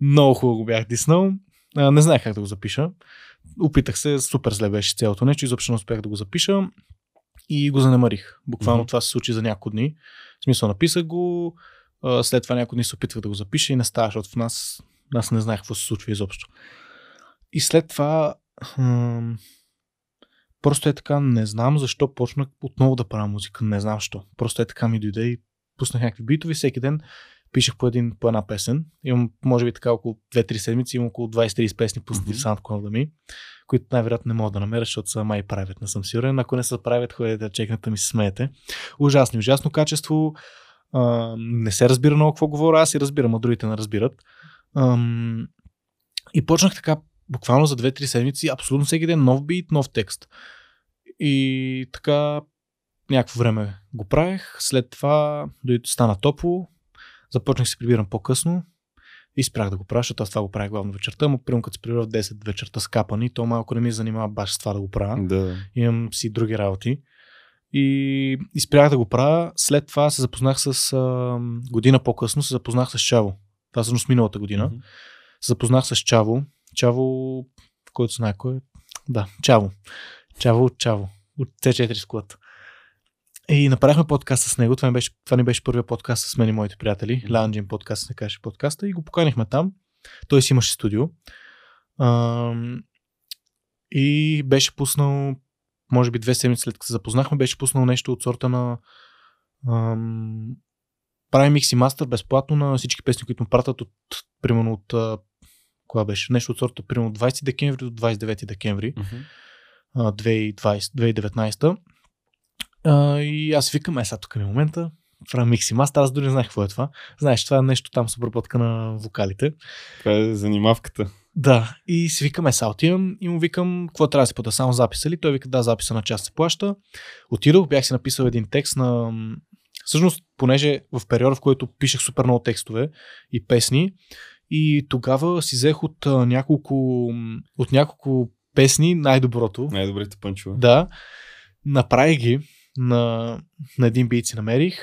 Много хубаво го бях диснал. А, не знаех как да го запиша. Опитах се, супер зле беше цялото нещо, изобщо не успях да го запиша и го занемарих. Буквално Мгм. това се случи за няколко дни. В смисъл, написах го, а, след това няколко дни се опитвах да го запиша и не става, защото в нас, аз не знаех какво се случва изобщо. И след това просто е така, не знам защо почнах отново да правя музика, не знам защо. Просто е така ми дойде и пуснах някакви битови, всеки ден пишех по, един, по една песен. Имам, може би така, около 2-3 седмици, имам около 20-30 песни пуснати Мгм. в SoundCloud ми, които най-вероятно не мога да намеря, защото са май правят, не съм сигурен. Ако не са правят, ходете да чекнете ми се смеете. Ужасно, ужасно качество. А, не се разбира много какво говоря, аз и разбирам, а другите не разбират. Ам, и почнах така, буквално за 2-3 седмици, абсолютно всеки ден нов бит, нов текст. И така някакво време го правех, след това стана топло, започнах се прибирам по-късно и спрях да го правя, защото аз това го правя главно вечерта, но примерно като се прибира в 10 вечерта с капани, то малко не ми занимава баш с това да го правя. Да. Имам си други работи. И, и спрях да го правя. След това се запознах с а, година по-късно, се запознах с Чаво. Това всъщност миналата година. Мгм. Се запознах с Чаво, Чаво, който знае кой е. Да, Чаво. Чаво от Чаво. От C4 Squad. И направихме подкаст с него. Това, не беше, това не беше първия подкаст с мен и моите приятели. Lounging подкаст се каже подкаста. И го поканихме там. Той си имаше студио. Ам, и беше пуснал, може би две седмици след като се запознахме, беше пуснал нещо от сорта на ам, прави микс и мастър безплатно на всички песни, които му пратят от, примерно от а, кога беше? Нещо от сорта, примерно от 20 декември до 29 декември а, 2020, 2019. А, и аз викам, е сега тук е момента, правя микс и мастър, аз дори не знаех какво е това. Знаеш, това е нещо там с обработка на вокалите. Това е занимавката. Да, и си викаме са отивам и му викам, какво трябва да си плата, само записа ли? Той вика, да, записа на част се плаща. Отидох, бях си написал един текст на... Всъщност, понеже в периода, в който пишех супер много текстове и песни, и тогава си взех от а, няколко, от няколко песни най-доброто. Най-добрите пънчове. Да, направих ги, на, на един бит си намерих,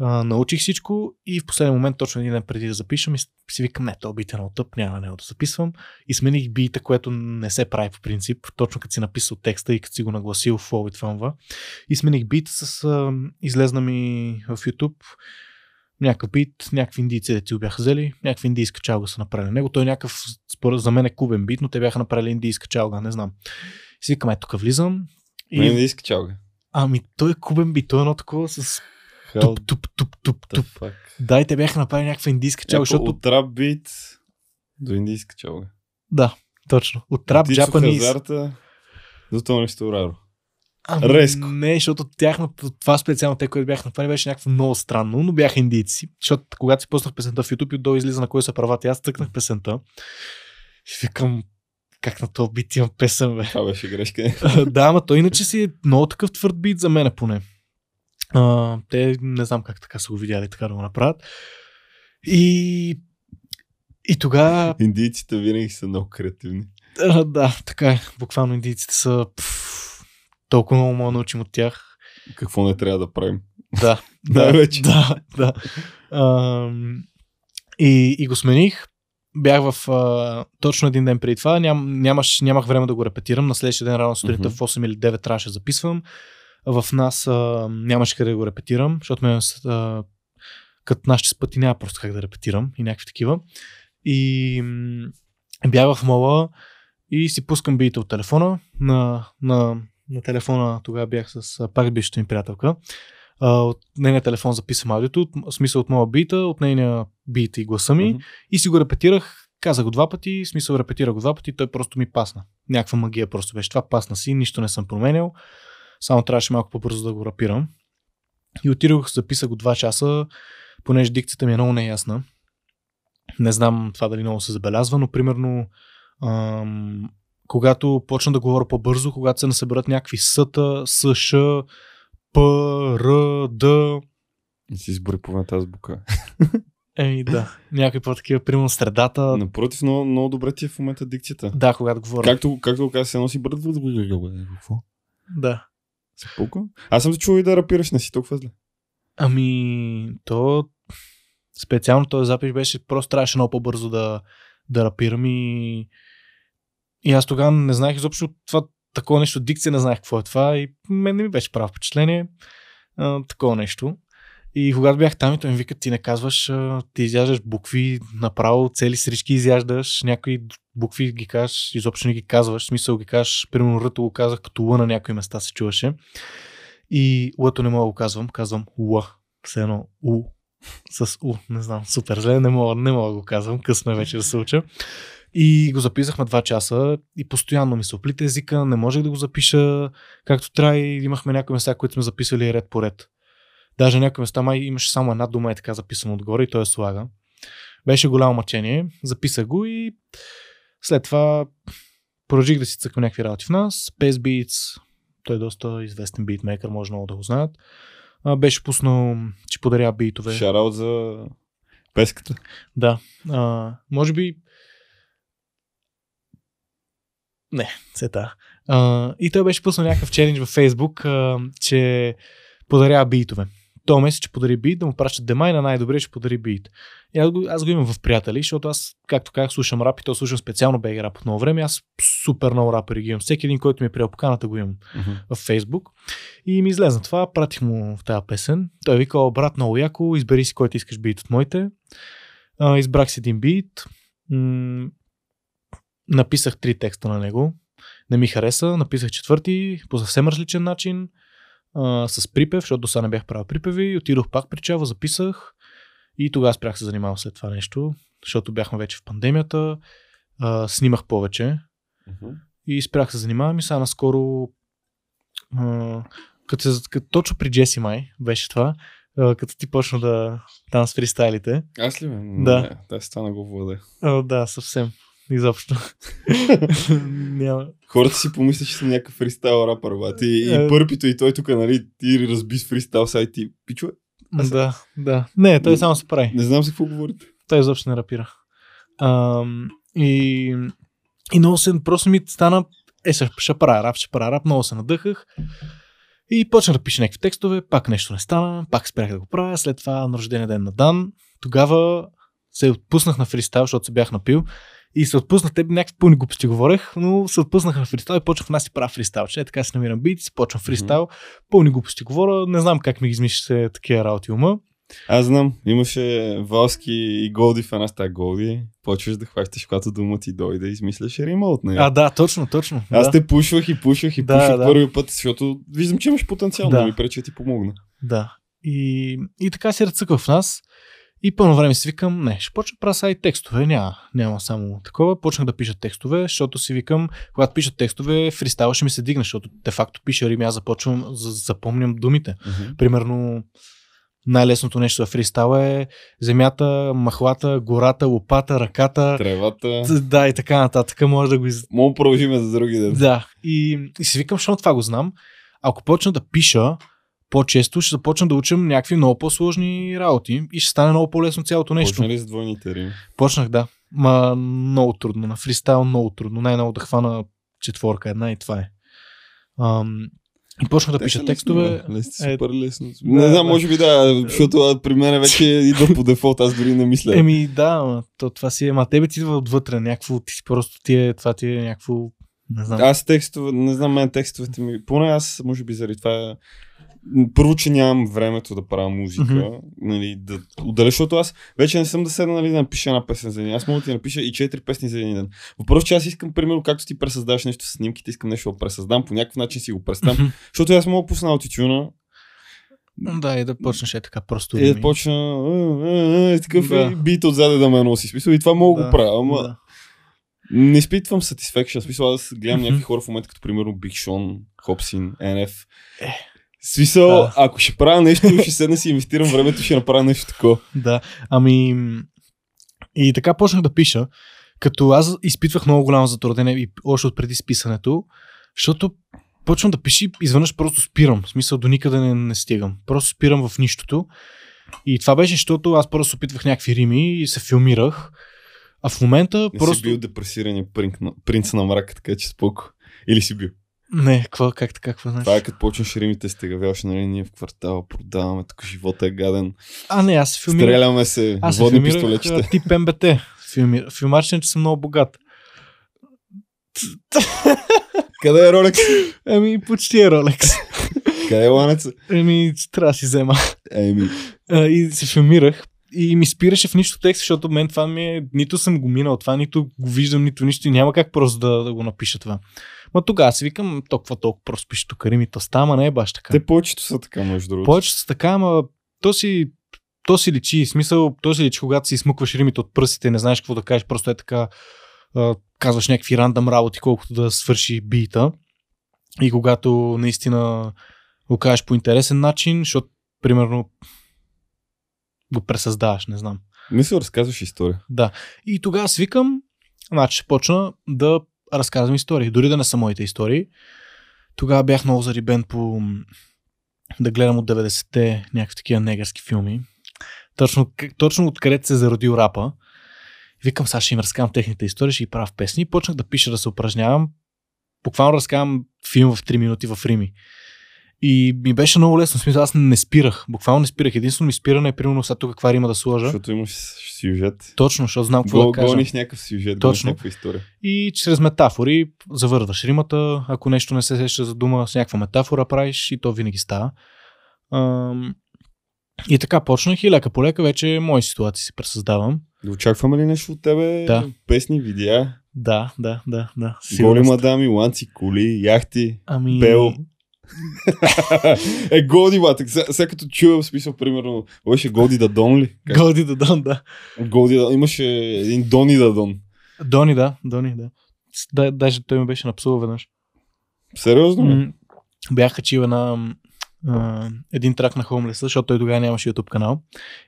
а, научих всичко и в последния момент, точно един ден преди да запишем, и си викам, не, то бит е много тъп, няма него да записвам. И смених бита, което не се прави по принцип, точно като си написал текста и като си го нагласил в Flow и смених бит с а, излезна ми в YouTube някакъв бит, някакви индийци да ти го бяха взели, някаква индийска чалга са направили. Него той е някакъв, според за мен е кубен бит, но те бяха направили индийска чалга, не знам. И си викам, е, тук влизам. И... Не индийска чалга. Ами той е кубен бит, той е едно такова с туп, туп, туп, туп, туп. Да, и те бяха направили някаква индийска чалга, защото... От рап бит до индийска чалга. Да, точно. От джапанис. Хазарта до Тони Стораро. Ами, Резко. Не, защото тяхно, това специално те, които бяха направили, беше някакво много странно, но бяха индийци. Защото когато си пуснах песента в YouTube и отдолу излиза на кой са правата, аз тъкнах песента. И викам, как на този бит имам песен, бе. Това беше грешка. да, ама той иначе си е много такъв твърд бит за мен поне. А, те не знам как така са го видяли така да го направят. И, и тогава Индийците винаги са много креативни. а, да, така е. Буквално индийците са пф, толкова много мога да научим от тях. Какво не трябва да правим? Да, да, Най-вече. да, да. Ам, и, и го смених. Бях в а, точно един ден преди това. Ням, нямаш, нямах време да го репетирам. На следващия ден рано сутринта Мгм. в 8 или 9 трябваше да записвам. В нас а, нямаше къде да го репетирам, защото ме, а, като нашите спъти няма просто как да репетирам и някакви такива. И м, бях в мола и си пускам бита от телефона. На, на, на телефона тогава бях с пак бившата ми приятелка. От нейния телефон записвам аудиото, от, в смисъл от моя бита, от нейния бит и гласа ми Мгм. и си го репетирах. Казах го два пъти, смисъл репетирах го два пъти, той просто ми пасна. Някаква магия просто беше. Това пасна си, нищо не съм променял. Само трябваше малко по-бързо да го рапирам. И отидох, записах го 2 часа, понеже дикцията ми е много неясна. Не знам това дали много се забелязва, но примерно ам, когато почна да говоря по-бързо, когато се насъберат някакви съта, съш, п, р, д, И си избори по една азбука. Еми да, някакви по-такива, примерно средата. Напротив, много, много добре ти е в момента дикцията. Да, когато говоря. Както, както каза, се носи бърт. Какво? Да. Се пука? Аз съм се чувал и да рапираш, не си толкова зле. Ами, то специално този запис беше, просто трябваше много по-бързо да, да рапирам и, и аз тогава не знаех изобщо това такова нещо, дикция не знаех какво е това и мен не ми беше право впечатление а, такова нещо. И когато бях там и той ми вика, ти не казваш, а, ти изяждаш букви, направо цели срички изяждаш, някои букви ги кажеш, изобщо не ги казваш, смисъл ги кажеш, примерно ръто го казах като Л на някои места се чуваше. И лъто не мога да го казвам, казвам Ла. Все едно У. С У. Не знам, супер зле, не мога, не мога да го казвам, късно е вече да се уча. И го записахме 2 часа и постоянно ми се оплита езика, не можех да го запиша както трябва и имахме някои места, които сме записали ред по ред. Даже някои места май имаше само една дума е така записана отгоре и той е слага. Беше голямо мъчение, записах го и след това продължих да си цъкам някакви работи в нас. Space Beats, той е доста известен битмейкър, може много да го знаят. Беше пуснал, че подаря битове. Шараут за песката. Да. А, може би. Не, сета. А, и той беше пуснал някакъв челендж във Фейсбук, а, че подарява битове. този месец ще подари бит, да му пращат дема и на най-добрия ще подари бит. И аз го, аз го имам в приятели, защото аз, както казах, слушам рап и то слушам специално беги рап от много време. Аз супер много рапери ги имам. Всеки един, който ми е приел поканата, го имам Мгм. в Фейсбук. И ми излезна това, пратих му в тази песен. Той вика, «О, брат, много яко, избери си който искаш бит от моите. А, избрах си един бит. М- написах три текста на него. Не ми хареса, написах четвърти по съвсем различен начин. А, с припев, защото до сега не бях правил припеви. Отидох пак при Чава, записах. И тогава спрях се занимавам след това нещо, защото бяхме вече в пандемията. А, снимах повече Мгм. и спрях се занимавам и сега наскоро а, като, като точно при Джеси май беше това, като ти почна да там с фристайлите. Аз ли бе? Да. Не, да, стана го владе. А, да, съвсем. Изобщо. Няма. Хората си помислят, че съм някакъв фристайл рапър, бат. И, и Е. пърпито и той тук, нали, ти разби с фристайл сайт и пичове. Аз- Да, да. Не, той само се прави. Не знам за какво говорите. Той изобщо не рапира. Ам, и, и много се, просто ми стана, е, ще, ще правя рап, ще правя рап, много се надъхах. И почнах да пиша някакви текстове, пак нещо не стана, пак спрях да го правя, след това на рождения ден на Дан. Тогава се отпуснах на фристайл, защото се бях напил. И се отпуснах, те някакви пълни глупости говорех, но се отпуснах на фристайл и почнах нас си правя фристайл. Че е, така си намирам бит, си почвам фристайл, пълни глупости говоря, не знам как ми ги измисля такива работи ума. Аз знам, имаше Валски и Голди в една стая Голди. Почваш да хващаш, когато дума ти дойде измисляш рима от нея. А, да, точно, точно. Аз да. те пушвах и пушвах и Да, пушвах да. първи път, защото виждам, че имаш потенциал Да. да ми пречи да ти помогна. Да. И, и така се ръцъква в нас. И пълно време си викам, не, ще почна да правя сега и текстове. Няма, няма само такова. Почнах да пиша текстове, защото си викам, когато пиша текстове, фристайл ще ми се дигне, защото де факто пиша рими, аз започвам, за, запомням думите. Примерно, най-лесното нещо в фристайл е земята, махлата, гората, лопата, ръката. Тревата. Да, и така нататък. Може да го из... Мога да продължим за други ден. Да. И, и си викам, защото това го знам. Ако почна да пиша по-често, ще започна да учам някакви много по-сложни работи и ще стане много по-лесно цялото нещо. Почна ли с двойните рими? Почнах, да. Ма много трудно. На фристайл много трудно. Най-много да хвана четворка една и това е. Ам, и почнах да Те пиша са текстове. Лесни, Е, супер лесно. да, не знам, да. може би да, защото при мен вече идва по дефолт, аз дори не мисля. Еми да, то, това си е. Ма тебе ти идва отвътре. Някакво, ти просто ти е, това ти е някакво. Не знам. Аз текстове, не знам, мен текстовете ми, поне аз, може би заради това, първо, че нямам времето да правя музика, Мгм. нали, да отделя, защото аз вече не съм да седна нали, да напиша една песен за ден. Аз мога да ти напиша и четири песни за един ден. Въпросът, че аз искам, примерно, както ти пресъздаваш нещо с снимките, искам нещо да пресъздам, по някакъв начин си го представям, Мгм. защото аз мога да пусна аутитюна Да, и да почнеш е така просто. и да почна «А, а, а», и такъв Да. бит отзаде да ме носи. Смисъл, и това мога да. го правя, ама да. не изпитвам satisfaction. Смисъл, аз гледам някакви хора в момента, като примерно Big Sean, Хопсин, NF. Е. Смисъл, Да. ако ще правя нещо, ще седна си инвестирам времето, ще направя нещо такова. Да, ами и така почнах да пиша, като аз изпитвах много голямо затруднение и още от преди списането, защото почвам да пиша и изведнъж просто спирам. В смисъл до никъде не, не стигам. Просто спирам в нищото. И това беше, защото аз просто опитвах някакви рими и се филмирах. А в момента Не просто... си бил депресирания принц на, принц на мрака, така че споко. Или си бил. Не, какво, как така, какво значи? Това е като почнеш римите, стегавяваш, нали, ние в квартала продаваме, тук живота е гаден. А, не, аз се филмирах. Стреляме се, Аз водни пистолетчета. тип МБТ. Филми... Филмачен, че съм много богат. Къде е Ролекс? Еми, почти е Ролекс. Къде е ланеца? Еми, трябва да си взема. Еми, и се филмирах. И ми спираше в нищо текст, защото мен това ми е... Нито съм го минал това, нито го виждам, нито нищо. И няма как просто да, да го напиша това. Ма тогава си викам, толкова толкова просто пише тук Рими, то става, не е баш така. те повечето са така, между другото. Повечето са така, ама то си, то си личи. Смисъл, то си личи, когато си измъкваш римите от пръстите не знаеш какво да кажеш, просто е така, казваш някакви рандъм работи, колкото да свърши бита. И когато наистина го кажеш по интересен начин, защото, примерно, го пресъздаваш, не знам. Мисля, разказваш история. Да. И тогава свикам, значи ще почна да разказвам истории. Дори да не са моите истории. Тогава бях много зарибен по да гледам от 90-те някакви такива негърски филми. Точно, точно откъдето се е зародил рапа. Викам, сега ще им разказвам техните истории, ще ги правя в песни. И почнах да пиша, да се упражнявам. Буквално разказвам филм в 3 минути в Рими. И ми беше много лесно. Смисъл, аз не спирах. Буквално не спирах. Единствено ми спиране е примерно сега тук каква има да сложа. Защото имаш сюжет. Точно, защото знам какво Го, да кажа. гониш някакъв сюжет, Точно. някаква история. И чрез метафори завърваш римата. Ако нещо не се сеща за дума с някаква метафора правиш и то винаги става. Ам, И така почнах и лека по лека вече мои ситуации си пресъздавам. Да очакваме ли нещо от тебе? Да. Песни, видеа, Да, да, да, да. голи мадами, ланци, коли, яхти. Ами... Бел. е, Голди, батък. Сега, като в смисъл, примерно, беше Голди Дадон ли? Как? Голди Дадон, да. Голди Дадон. Имаше един Дони Дадон. Дони, да. Дони, да. Даже той ме беше напсувал веднъж. Сериозно? М, Бях качил една, а, един трак на Homeless, защото той тогава нямаше YouTube канал.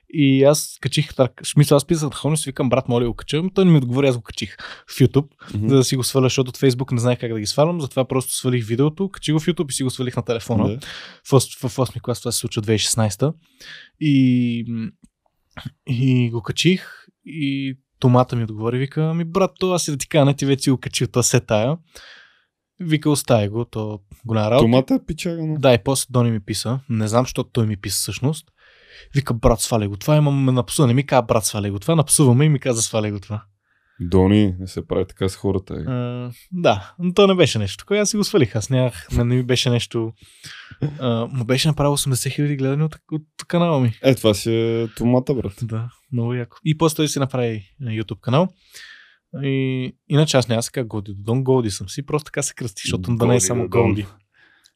И аз качих трак. В смисъл, аз писах Homeless, викам, брат, моля го кача. Той не ми отговори, аз го качих в YouTube, Мгм. за да си го сваля, защото от Facebook не знаех как да ги свалям. Затова просто свалих видеото, качих го в YouTube и си го свалих на телефона. Да. в, ос- в 8 клас това се случва 2016 и, и го качих и Томата ми отговори, вика, ми брат, то аз си да ти кажа, не ти вече си го качил, то се тая. Вика, остави го, то голяма работа. Томата е пичага, но... Да, и после Дони ми писа. Не знам, защо той ми писа всъщност. Вика, брат, сваля го това. Имам напсува. Не ми каза, брат, сваля го това. Напсуваме и ми каза, сваля го това. Дони, не се прави така с хората. е. А, да, но то не беше нещо. Такова аз си го свалих. Аз нямах, не, не ми беше нещо. А, му беше направо 80 хиляди гледани от, от канала ми. Е, това си е томата, брат. Да, много яко. И после той си направи на YouTube канал. И, иначе аз няма сега Голди Додон, Голди съм си, просто така се кръсти, защото да не е само. Голди.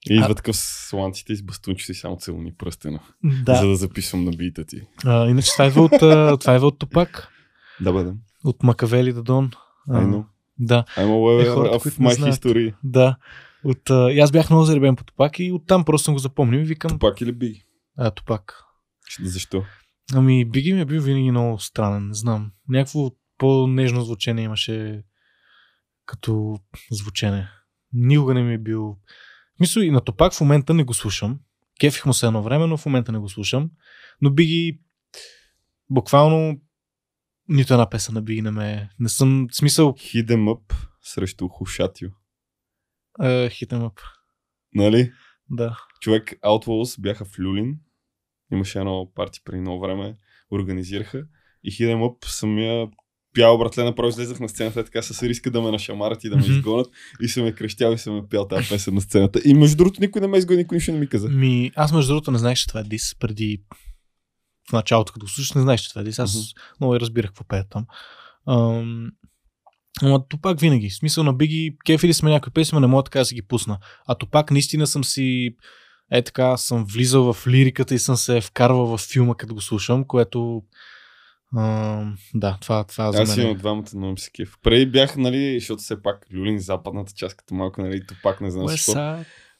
И идва такъв с ланците и с бастунчите и само целуни пръстена. Да. За да записвам на бита ти. А, иначе това идва от, а, това идва от Топак, Да, бе, да. от Макавели Додон. А, I know. Да, I'm aware Е, хората, of не my history. да. От, а, и аз бях много заребен по Топак и оттам просто съм го запомнил и викам, Топак или би? а, Топак. Защо? Ами, Биги ми е бил винаги много странен, не знам. Някакво по-нежно звучение имаше като звучене. Никога не ми е бил... Мисля, и на Топак в момента не го слушам. Кефих му се едно време, но в момента не го слушам. Но Биги буквално нито една песен на Биги не ме... Не съм... Смисъл... Hit them up срещу Хушатио. Uh, hit em up. Нали? Да. Човек Outlaws бяха в Люлин. Имаше едно парти преди много време. Организираха. И Hit them up самия пял братле направо излезах на сцената е така с риска да ме нашамарат и да ме изгонят. И съм ме крещял и съм ме пял тази песен на сцената. И между другото никой не ме изгони, никой нищо не ми каза. Ми, аз между другото не знаех, че това е дис преди в началото, като слушаш, не знаеш, че това е дис. Аз много и разбирах какво пеят там. Ам, Ама Топак винаги. В смисъл на Биги, кефили сме някои песни, не мога така да си ги пусна. А Топак наистина съм си е така, съм влизал в лириката и съм се вкарвал в филма, като го слушам, което да, това, това за Аз мен. имам е- двамата много ми се кеф. Преди бях, нали, защото все пак Люлин, западната част, като малко, нали, Топак, не знам защо.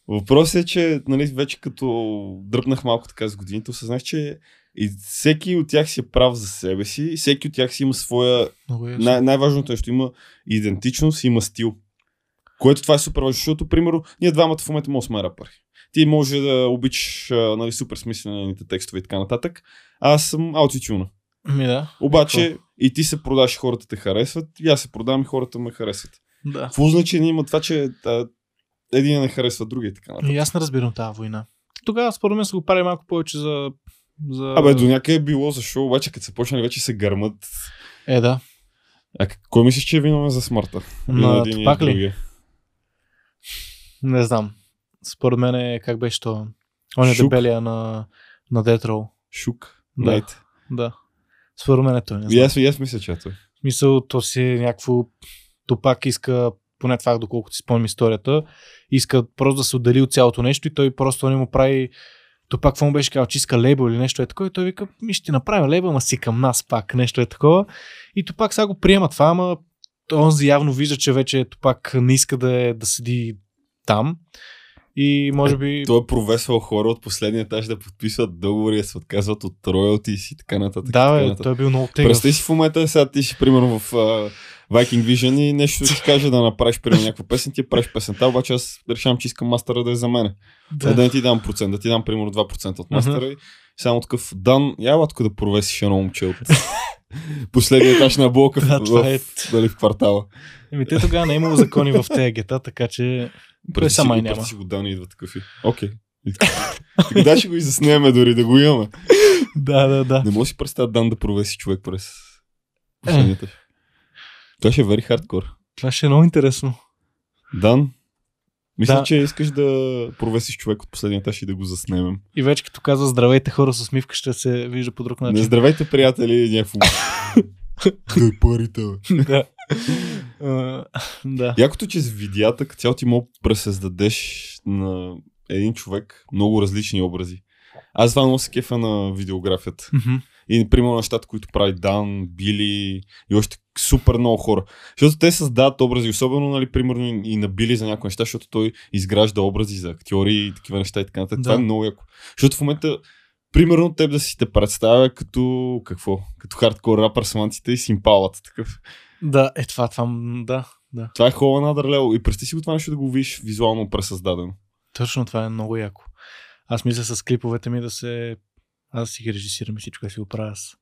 Въпросът е, че нали, вече като дръпнах малко така с годините, осъзнах, че и всеки от тях си е прав за себе си, и всеки от тях си има своя... Най- най-важното нещо, има идентичност, има стил. Което това е супер важно, защото, примерно, ние двамата в момента може да сме рапъри. Ти може да обичаш нали, супер смислените текстове и така нататък. Аз съм аутитюна. Ми да. Обаче и ти се продаш, хората те харесват, и аз се продавам и хората ме харесват. Да. Какво значение има това, че а, един не харесва другия и така нататък? И аз не разбирам тази война. Тогава, според мен, са го правили малко повече за... за... Абе, до някъде е било, защо обаче като са почнали вече се гърмат. Е, да. А кой мислиш, че е виновен за смъртта? На Тупак ли? другия? Не знам. Според мен е, как беше то? Он е Шук. дебелия на, на Row. Шук. Да. Найт. Да. Според мен е той. Не И знам. аз, и аз мисля, че е той. В смисъл, то си е някакво... Топак иска, поне това, доколкото си спомням историята, иска просто да се отдели от цялото нещо и той просто не му прави Топак какво му беше казал, че иска лейбъл или нещо е такова и той вика, ми ще ти направим лейбъл, ма си към нас пак, нещо е такова. И Топак сега го приема това, ама онзи явно вижда, че вече Топак не иска да, е, да седи там. И може би... Той е провесвал хора от последния етаж да подписват договори, да се отказват от роялти и така нататък. да, така нататък. той е бил много тегъв. Представи си в момента, сега ти си примерно в uh, Viking Vision и нещо ти каже да направиш примерно някаква песен, ти правиш песента, обаче аз решавам, че искам мастера да е за мен. Да. Е, да не ти дам процент, да ти дам примерно 2% от мастера и само такъв дан, я тук да провесиш едно момче от последния етаж на блока в, Да, в, е. в, дали, в квартала. Еми, те тогава не е имало закони в тези гета, така че... Той сама няма. преди си го дан и идва такъв и. Окей. Така, Така ще го и заснеме дори да го имаме. Да, да, да. Не може да си представя Дан да провеси човек през последните. Това ще е very hardcore. Това ще е много интересно. Дан, мисля, Да. че искаш да провесиш човек от последния етаж и да го заснемем. И вече като казва здравейте хора с усмивка, ще се вижда по друг Не начин. здравейте, приятели, някакво. Дай парите, бе. да. Да. Якото, че с видеята, като цяло ти мога да пресъздадеш на един човек много различни образи. Аз това много се кефа на видеографията. И, примерно, нещата, които прави Дан, Били и още супер много хора. Защото те създават образи, особено, нали, примерно и- и на Били за някои неща, защото той изгражда образи за актьори и такива неща и така нататък. Да. Това е много яко. Защото в момента, примерно, теб да си те представя като, какво? Като хардкор рапър с мантите и симпалата. Такъв. Да, е това, това, да, да. Това е хубава надър лево. И представи си го това нещо да го видиш визуално пресъздадено. Точно това е много яко. Аз мисля с клиповете ми да се... Аз си ги режисирам и всичко, да си го правя аз.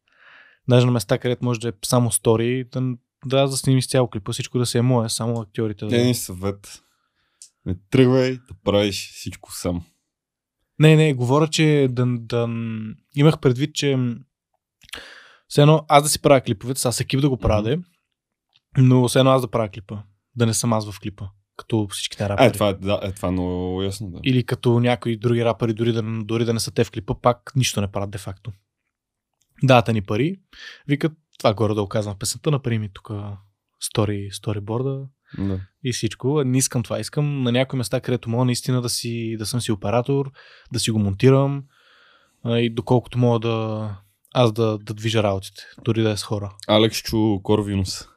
Даже на места, където може да е само стори, да, да да снимам изцяло клипа, всичко да се е мое, само актьорите да... Един съвет. Не тръгвай да правиш всичко сам. Не, не, говоря, че да, да... имах предвид, че все едно аз да си правя клиповете, с екип да го правя, де, но все едно аз да правя клипа. Да не съм аз в клипа, като всичките рапъри. Е, това е, да, е, това е много ясно, да. Или като някои други рапъри, дори да, дори да не са те в клипа, пак нищо не правят де-факто. Дата ни пари, викат, това горе да оказвам в песента, направи ми тук стори, сториборда да. и всичко. Не искам това. Искам на някои места, където мога наистина да, си, да съм си оператор, да си го монтирам а, и доколкото мога да аз да, да движа работите, дори да е с хора. Алекс чу Корвинус.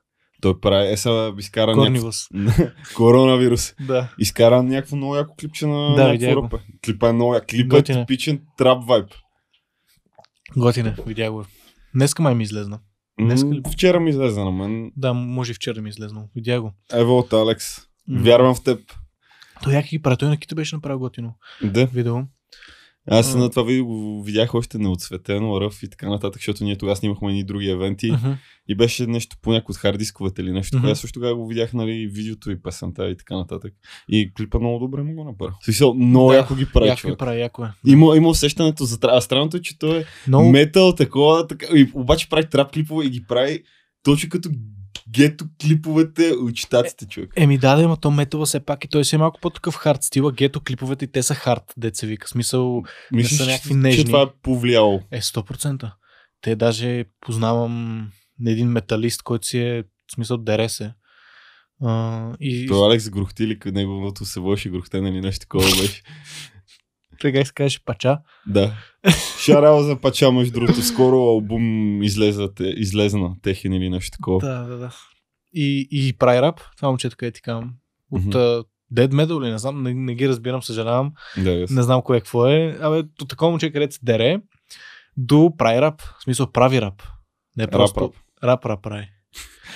Той прави, е сега изкара някакво... Корнивус. Коронавирус. Да. Изкара някакво много яко клипче на Да, някакво видях ръпе. Клипа е много як. Клипа е е. типичен трап вайб. Готине, видя го. Днеска май ми излезна. Днеска ли? Вчера ми излезе на мен. Да, може и вчера ми е излезнал. Видя го. Ево от Алекс. Вярвам в теб. Той як ги прави, той на Кито беше направил готино. Да. Видео. Аз на това видео го видях още неотсветено, ръв и така нататък, защото ние тогава снимахме едни други евенти Мгм. и беше нещо по някой от хардисковете или нещо. Mm-hmm. Аз също тогава го видях, нали, видеото и песента и така нататък. И клипа много добре му го направи. Смисъл, много Да, яко ги прави Яко ги човек. прави, яко е. Има, има усещането за. А странното е, че той е Много, метал, такова, така, и обаче прави трап клипове и ги прави точно като гето клиповете от читаците, човек. Еми да, да, има то метала все пак и той си е малко по-такъв хард стила. Гето клиповете и те са хард, деца вика. Смисъл Мислиш, са че- някакви че нежни. това е повлияло. е 100%. Те даже познавам един металист, който си е, в смисъл, дере се. А, и То Алекс Грухти къде неговото се върши Грухтен или нещо такова беше. така се каже пача. Да. Шарал за пача, между другото. Скоро албум излезна, излезна техен или нещо такова. Да, да, да. И, и прави рап, това момчето, къде ти казвам. От uh, Dead Metal или не знам, не, не ги разбирам, съжалявам. Да, yes. Не знам кое какво е. Абе, до такова момче, където се дере, до прави рап. В смисъл, прави рап. Не просто рап. рап, рап прави.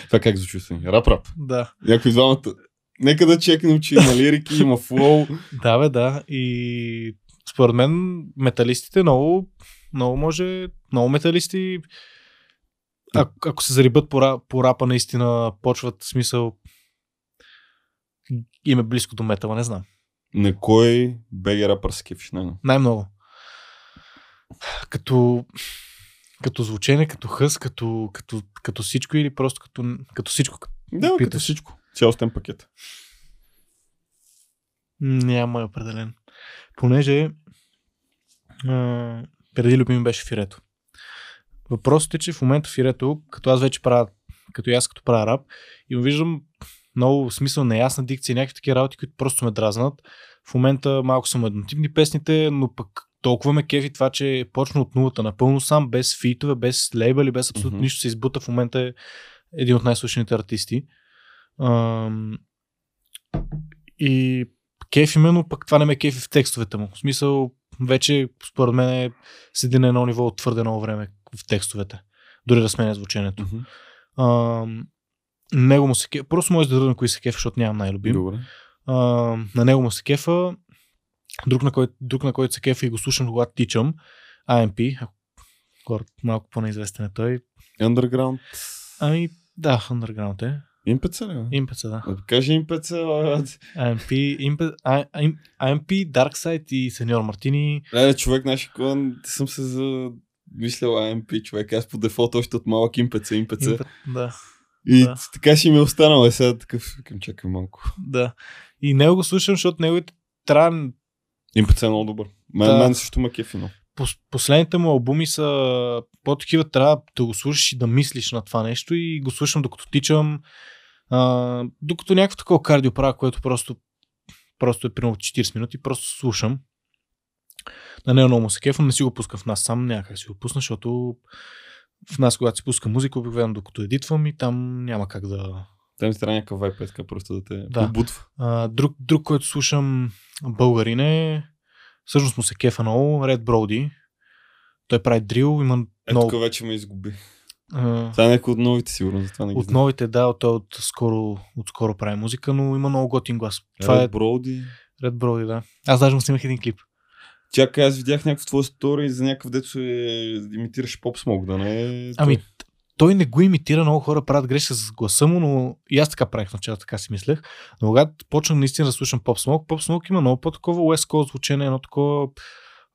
Това как звучи си? Рап, рап. Да. Някои двамата. Нека да чекнем, че има лирики, има флоу. Да, бе, да. И според мен металистите много, много може, много металисти а, ако се зарибат по, по рапа, наистина почват смисъл им е близко до метала, не знам. На кой беги рапър се кефиш най Най-много. Като, като звучене, като хъс, като, като, като всичко или просто като, като всичко. Да, като Питаш. всичко. Цялостен пакет. Няма определен. Понеже а, преди любим беше фирето. Въпросът е, че в момента фирето, като аз вече правя, като и аз като правя рап, и му виждам много смисъл, неясна дикция, някакви такива работи, които просто ме дразнат. В момента малко са еднотипни песните, но пък толкова ме кефи това, че почна от нулата напълно сам, без фитове, без лейбъли, без абсолютно Мгм. нищо се избута. В момента е един от най-слушаните артисти. Ам, и кефи но пък това не ме кефи в текстовете му. В смисъл, вече според мен е седи на едно ниво от твърде много време в текстовете. Дори да сменя звученето. Мгм. Ам, него му се кефа. Просто може да дада на кои се кефа, защото нямам най-любим. Добре. А, на него му се кефа. Друг на, който, друг на който се кефа и го слушам, когато тичам. AMP. Хората малко по-неизвестен е той. Underground. Ами, да, Underground е. Импеца ли? Импеца, да. Кажи импеца. а, AMP, Импе, А- А- AMP, Darkseid и Сеньор Мартини. Е, човек, наши клон, съм се за... Мислял AMP, човек. Аз по дефолт още от малък импеца, импеца. Импе, да, И да. така си ми е останал. Е, сега такъв, към чакай малко. да. И него го слушам, защото неговите трябва Импеца е много добър. Мен, Да. мен също ме кефи, но. пос- последните му албуми са по-такива, трябва да го слушаш и да мислиш на това нещо и го слушам докато тичам, а, докато някакво такова кардио правя, което просто, просто е примерно 40 минути, просто слушам. На него много му се кефам, не си го пускам в нас сам, няма как си го пусна, защото в нас, когато си пуска музика, обикновено докато едитвам и там няма как да... Там си трябва някакъв вайп, така просто да те Да. побутва. А, друг, друг, който слушам българин е, всъщност му се кефа много, Red Brody. Той прави дрил, има Е, много... тук вече ме изгуби. А, Това е някой от новите, сигурно, затова не ги От новите, да, той от скоро, от скоро прави музика, но има много готин глас. Това Red е Brody. Red Brody, да. Аз даже му снимах един клип. Чакай, аз видях някакво твое стори за някакъв дето е, имитираш поп смог, да не е... Ами, той. не го имитира, много хора правят грешка с гласа му, но и аз така правих началото, така си мислех. Но когато почнах наистина да слушам Pop Smoke, Pop Smoke има много по-такова West Coast звучение, едно такова...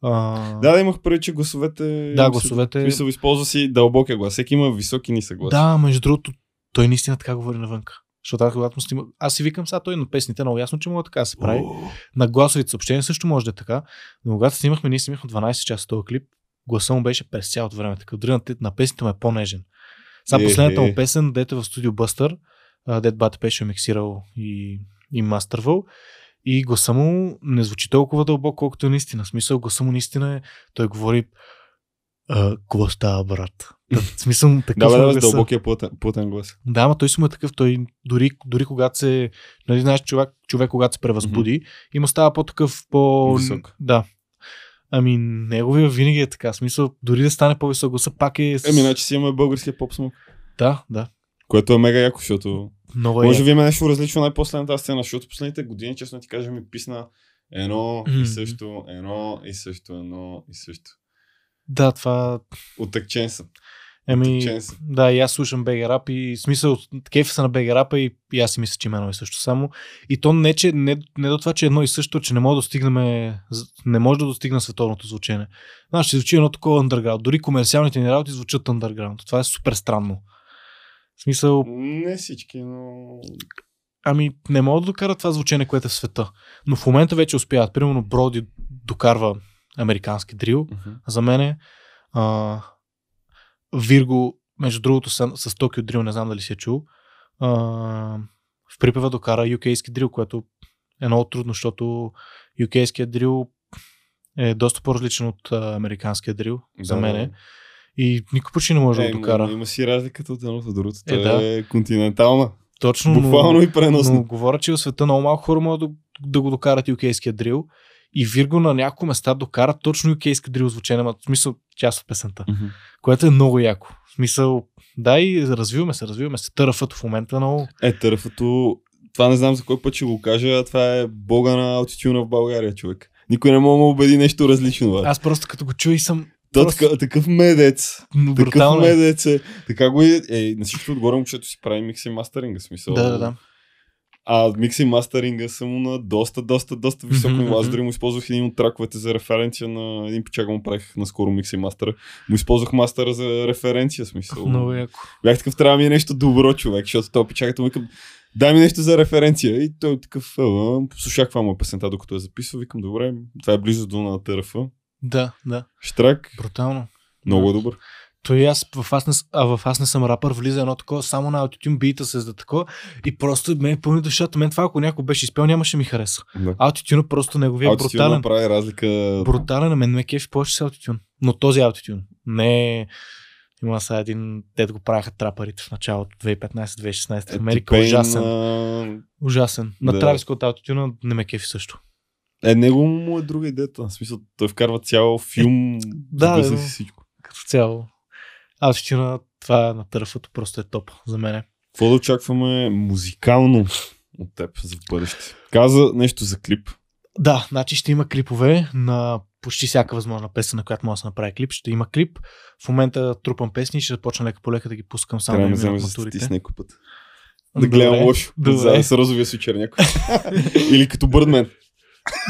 А... Да, да, имах преди, че гласовете... Да, гласовете- В смисъл, използва си дълбокия глас. Всеки има висок и нисък глас. Да, между другото, той наистина така говори навънка. Защото аз, когато снима... Аз си викам сега той на песните, много ясно, че мога така да се прави. О, На гласовите съобщения също може да е така, но когато снимахме, ние снимахме 12 часа този клип, гласа му беше през цялото време, така дори на, на песните му е по-нежен. Сега Е, последната е. му песен, дете в студио Бъстър, а, дед Бат беше миксирал и, и мастървал, и гласа му не звучи толкова дълбоко, колкото е наистина. В смисъл, гласа му наистина е, той говори какво става, брат? В смисъл, такъв Да, му да, гласа. дълбокия плътен, плътен глас. Да, ама той си му е такъв, той дори, дори когато се, нали знаеш, човек, човек когато се превъзбуди, и му става по-такъв, по... Висок. Да. Ами, неговия винаги е така. Смисъл, дори да стане по-висок гласа, пак е... Еми, значи си имаме българския поп смог. Да, да. Което е мега яко, защото... Много е. Може би има нещо различно най-последната сцена, защото последните години, честно ти кажа, ми писна едно Мгм. и също, едно и също, едно и също. Да, това... Отъкчен съм. Еми, да, и аз слушам БГ Рап и смисъл, кефи са на БГ Рапа и, и аз си мисля, че има едно и също само. И то не, че, не, не до това, че е едно и също, че не може да достигнем, не може да достигне световното звучение. Знаеш, ще звучи едно такова underground. Дори комерциалните ни работи звучат underground. Това е супер странно. В смисъл, Не всички, но... ами не могат да докарат това звучение, което е в света. Но в момента вече успяват. Примерно Броди докарва американски дрил. Мгм. За мен е а, Вирго, между другото с, с Токио Дрил, не знам дали си е чул, а, в припева докара UK-ски дрил, което е много трудно, защото UK-ският дрил е доста по-различен от а, американския дрил, за Да, мен да. И никой почти не може да Е, го има, докара. има си разликата от едното от другото. Е, Е, е континентална. Точно, Буквално но, и преносно. но говоря, че в света много малко хора могат да, да го докарат UK-ския дрил. И Вирго на няколко места докара точно UK-ски дрил звучение, в смисъл част от песента. Мгм. което е много яко. В смисъл, да и развиваме се, развиваме се. Търфът в момента е много... Е, търфото, това не знам за кой път ще го кажа, това е бога на аутитюна в България, човек. Никой не мога да убеди нещо различно. Бе. Аз просто като го чуя и съм Просто- така, такъв медец. но Такъв брутално. е. медец е. Така го е. е на всичко отгоре момчето си прави микс и мастеринга. Смисъл. Да, да, да. А микс и мастеринга са му на доста, доста, доста високо ниво. Аз мгм. дори му използвах един от траковете за референция на един почака му правих наскоро микс и мастера. Му използвах мастера за референция, смисъл. Много яко. Бях такъв, трябва ми е нещо добро, човек, защото то печаката му викам, дай ми нещо за референция. И той е такъв, слушах каква му е песента, докато я записва, викам, добре, това е близо до на ТРФ. Да, да. Штрак, Брутално. много е добър. Той аз в аз, не, а в аз не съм рапър, влиза едно такова, само на аутитюн бита се за такова и просто ме пълни душата. Мен това, ако някой беше изпел, нямаше ми хареса. Да. Просто неговия е брутален. прави разлика. Брутален, на мен ме кефи повече с аутитюн. Но този аутитюн. Не е- има сега един, те го правяха трапарите в началото 2015-2016 в Америка. T-Pain, Ужасен. а, Ужасен. На Да. Травис Скот аутитюна не ме кефи също. Е, него му е друга идеята. В смисъл, той вкарва цял филм. с да. гласа си всичко. Като цяло. Аутитюна, това е на търфото просто е топ за мен. Какво да очакваме музикално от теб за бъдеще? Каза нещо за клип. Да, значи ще има клипове на почти всяка възможна песен, на която може да се направи клип. Ще има клип. В момента трупам песни ще започна лека по лека да ги пускам само Трябва да минат матурите. статист някой път. Да гледам лошо. Добре. За с розовия свичер някой. Или като Бърдмен.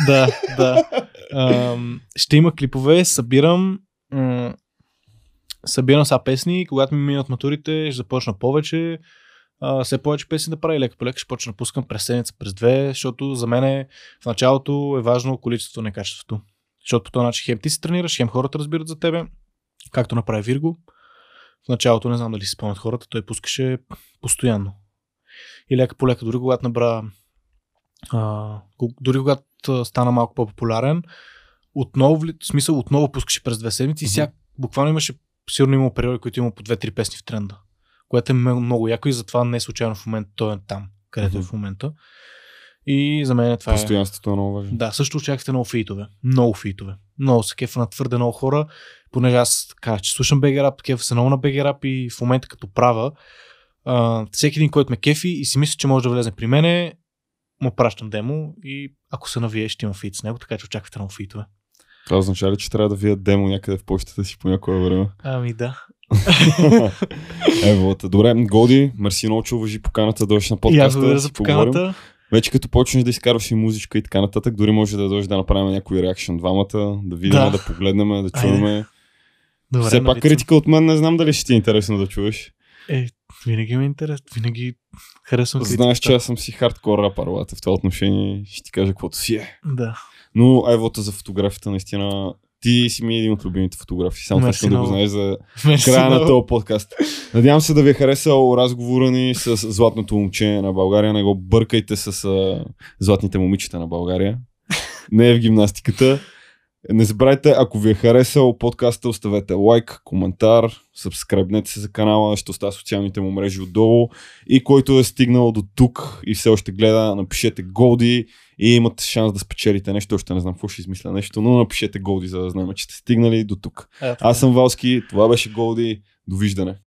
Да, да. Ам, ще има клипове, събирам м- събирам са песни когато ми минат матурите, ще започна повече. А, все повече песни да прави лека по лека, ще почна да пускам през седмица, през две, защото за мен е, в началото е важно количеството, не качеството. Защото по този начин хем ти се тренираш, хем хората разбират за тебе, както направи Вирго. В началото не знам дали си спомнят хората, той пускаше постоянно. И лека по лека, дори когато набра а, дори когато стана малко по-популярен, отново, в смисъл, отново пускаше през две седмици и Мгм. сега буквално имаше, сигурно има периоди, които има по две-три песни в тренда. Което е много, яко и затова не е случайно в момента той е там, където е Мгм. в момента. И за мен това е... Постоянството е много важно. Да, също очаквате много фитове. Много фитове. Много се кефа на твърде много хора, понеже аз така, че слушам Rap, кефа се много на Rap и в момента като правя, а, всеки един, който ме кефи и си мисли, че може да влезе при мене, му пращам демо и ако се навие, ще има фит с него, така че очаквате много фитове. Това означава ли, че трябва да вият демо някъде в почтата си по някое време? Ами да. Та, добре, Годи, мерси много, че уважи поканата да дойдеш на подкаста. благодаря да за поговорим. поканата. Вече като почнеш да изкарваш и музичка и така нататък, дори може да дойдеш да направим някой реакшн двамата, да видим, да, Да. да погледнем, да Айде. чуваме. Добре, Все пак нали, критика от мен не знам дали ще ти е интересно да чуеш. Е, винаги ме интересува. Винаги харесвам Знаеш, че критиката. аз съм си хардкор рапър, в това отношение ще ти кажа каквото си е. Да. Но айвота за фотографията наистина ти си ми един от любимите фотографи. Само това Мерси искам да го знаеш за Мерси края на много. този подкаст. Надявам се да ви е харесал разговора ни с златното момче на България. Не го бъркайте с а, златните момичета на България. Не е в гимнастиката. Не забравяйте, ако ви е харесал подкаста, оставете лайк, коментар, сабскрайбнете се за канала, ще оставя социалните му мрежи отдолу. И който е стигнал до тук и все още гледа, напишете Голди и имате шанс да спечелите нещо. Още не знам какво ще измисля нещо, но напишете Голди, за да знаем, че сте стигнали до тук. Е. Аз съм Валски, това беше Голди. Довиждане.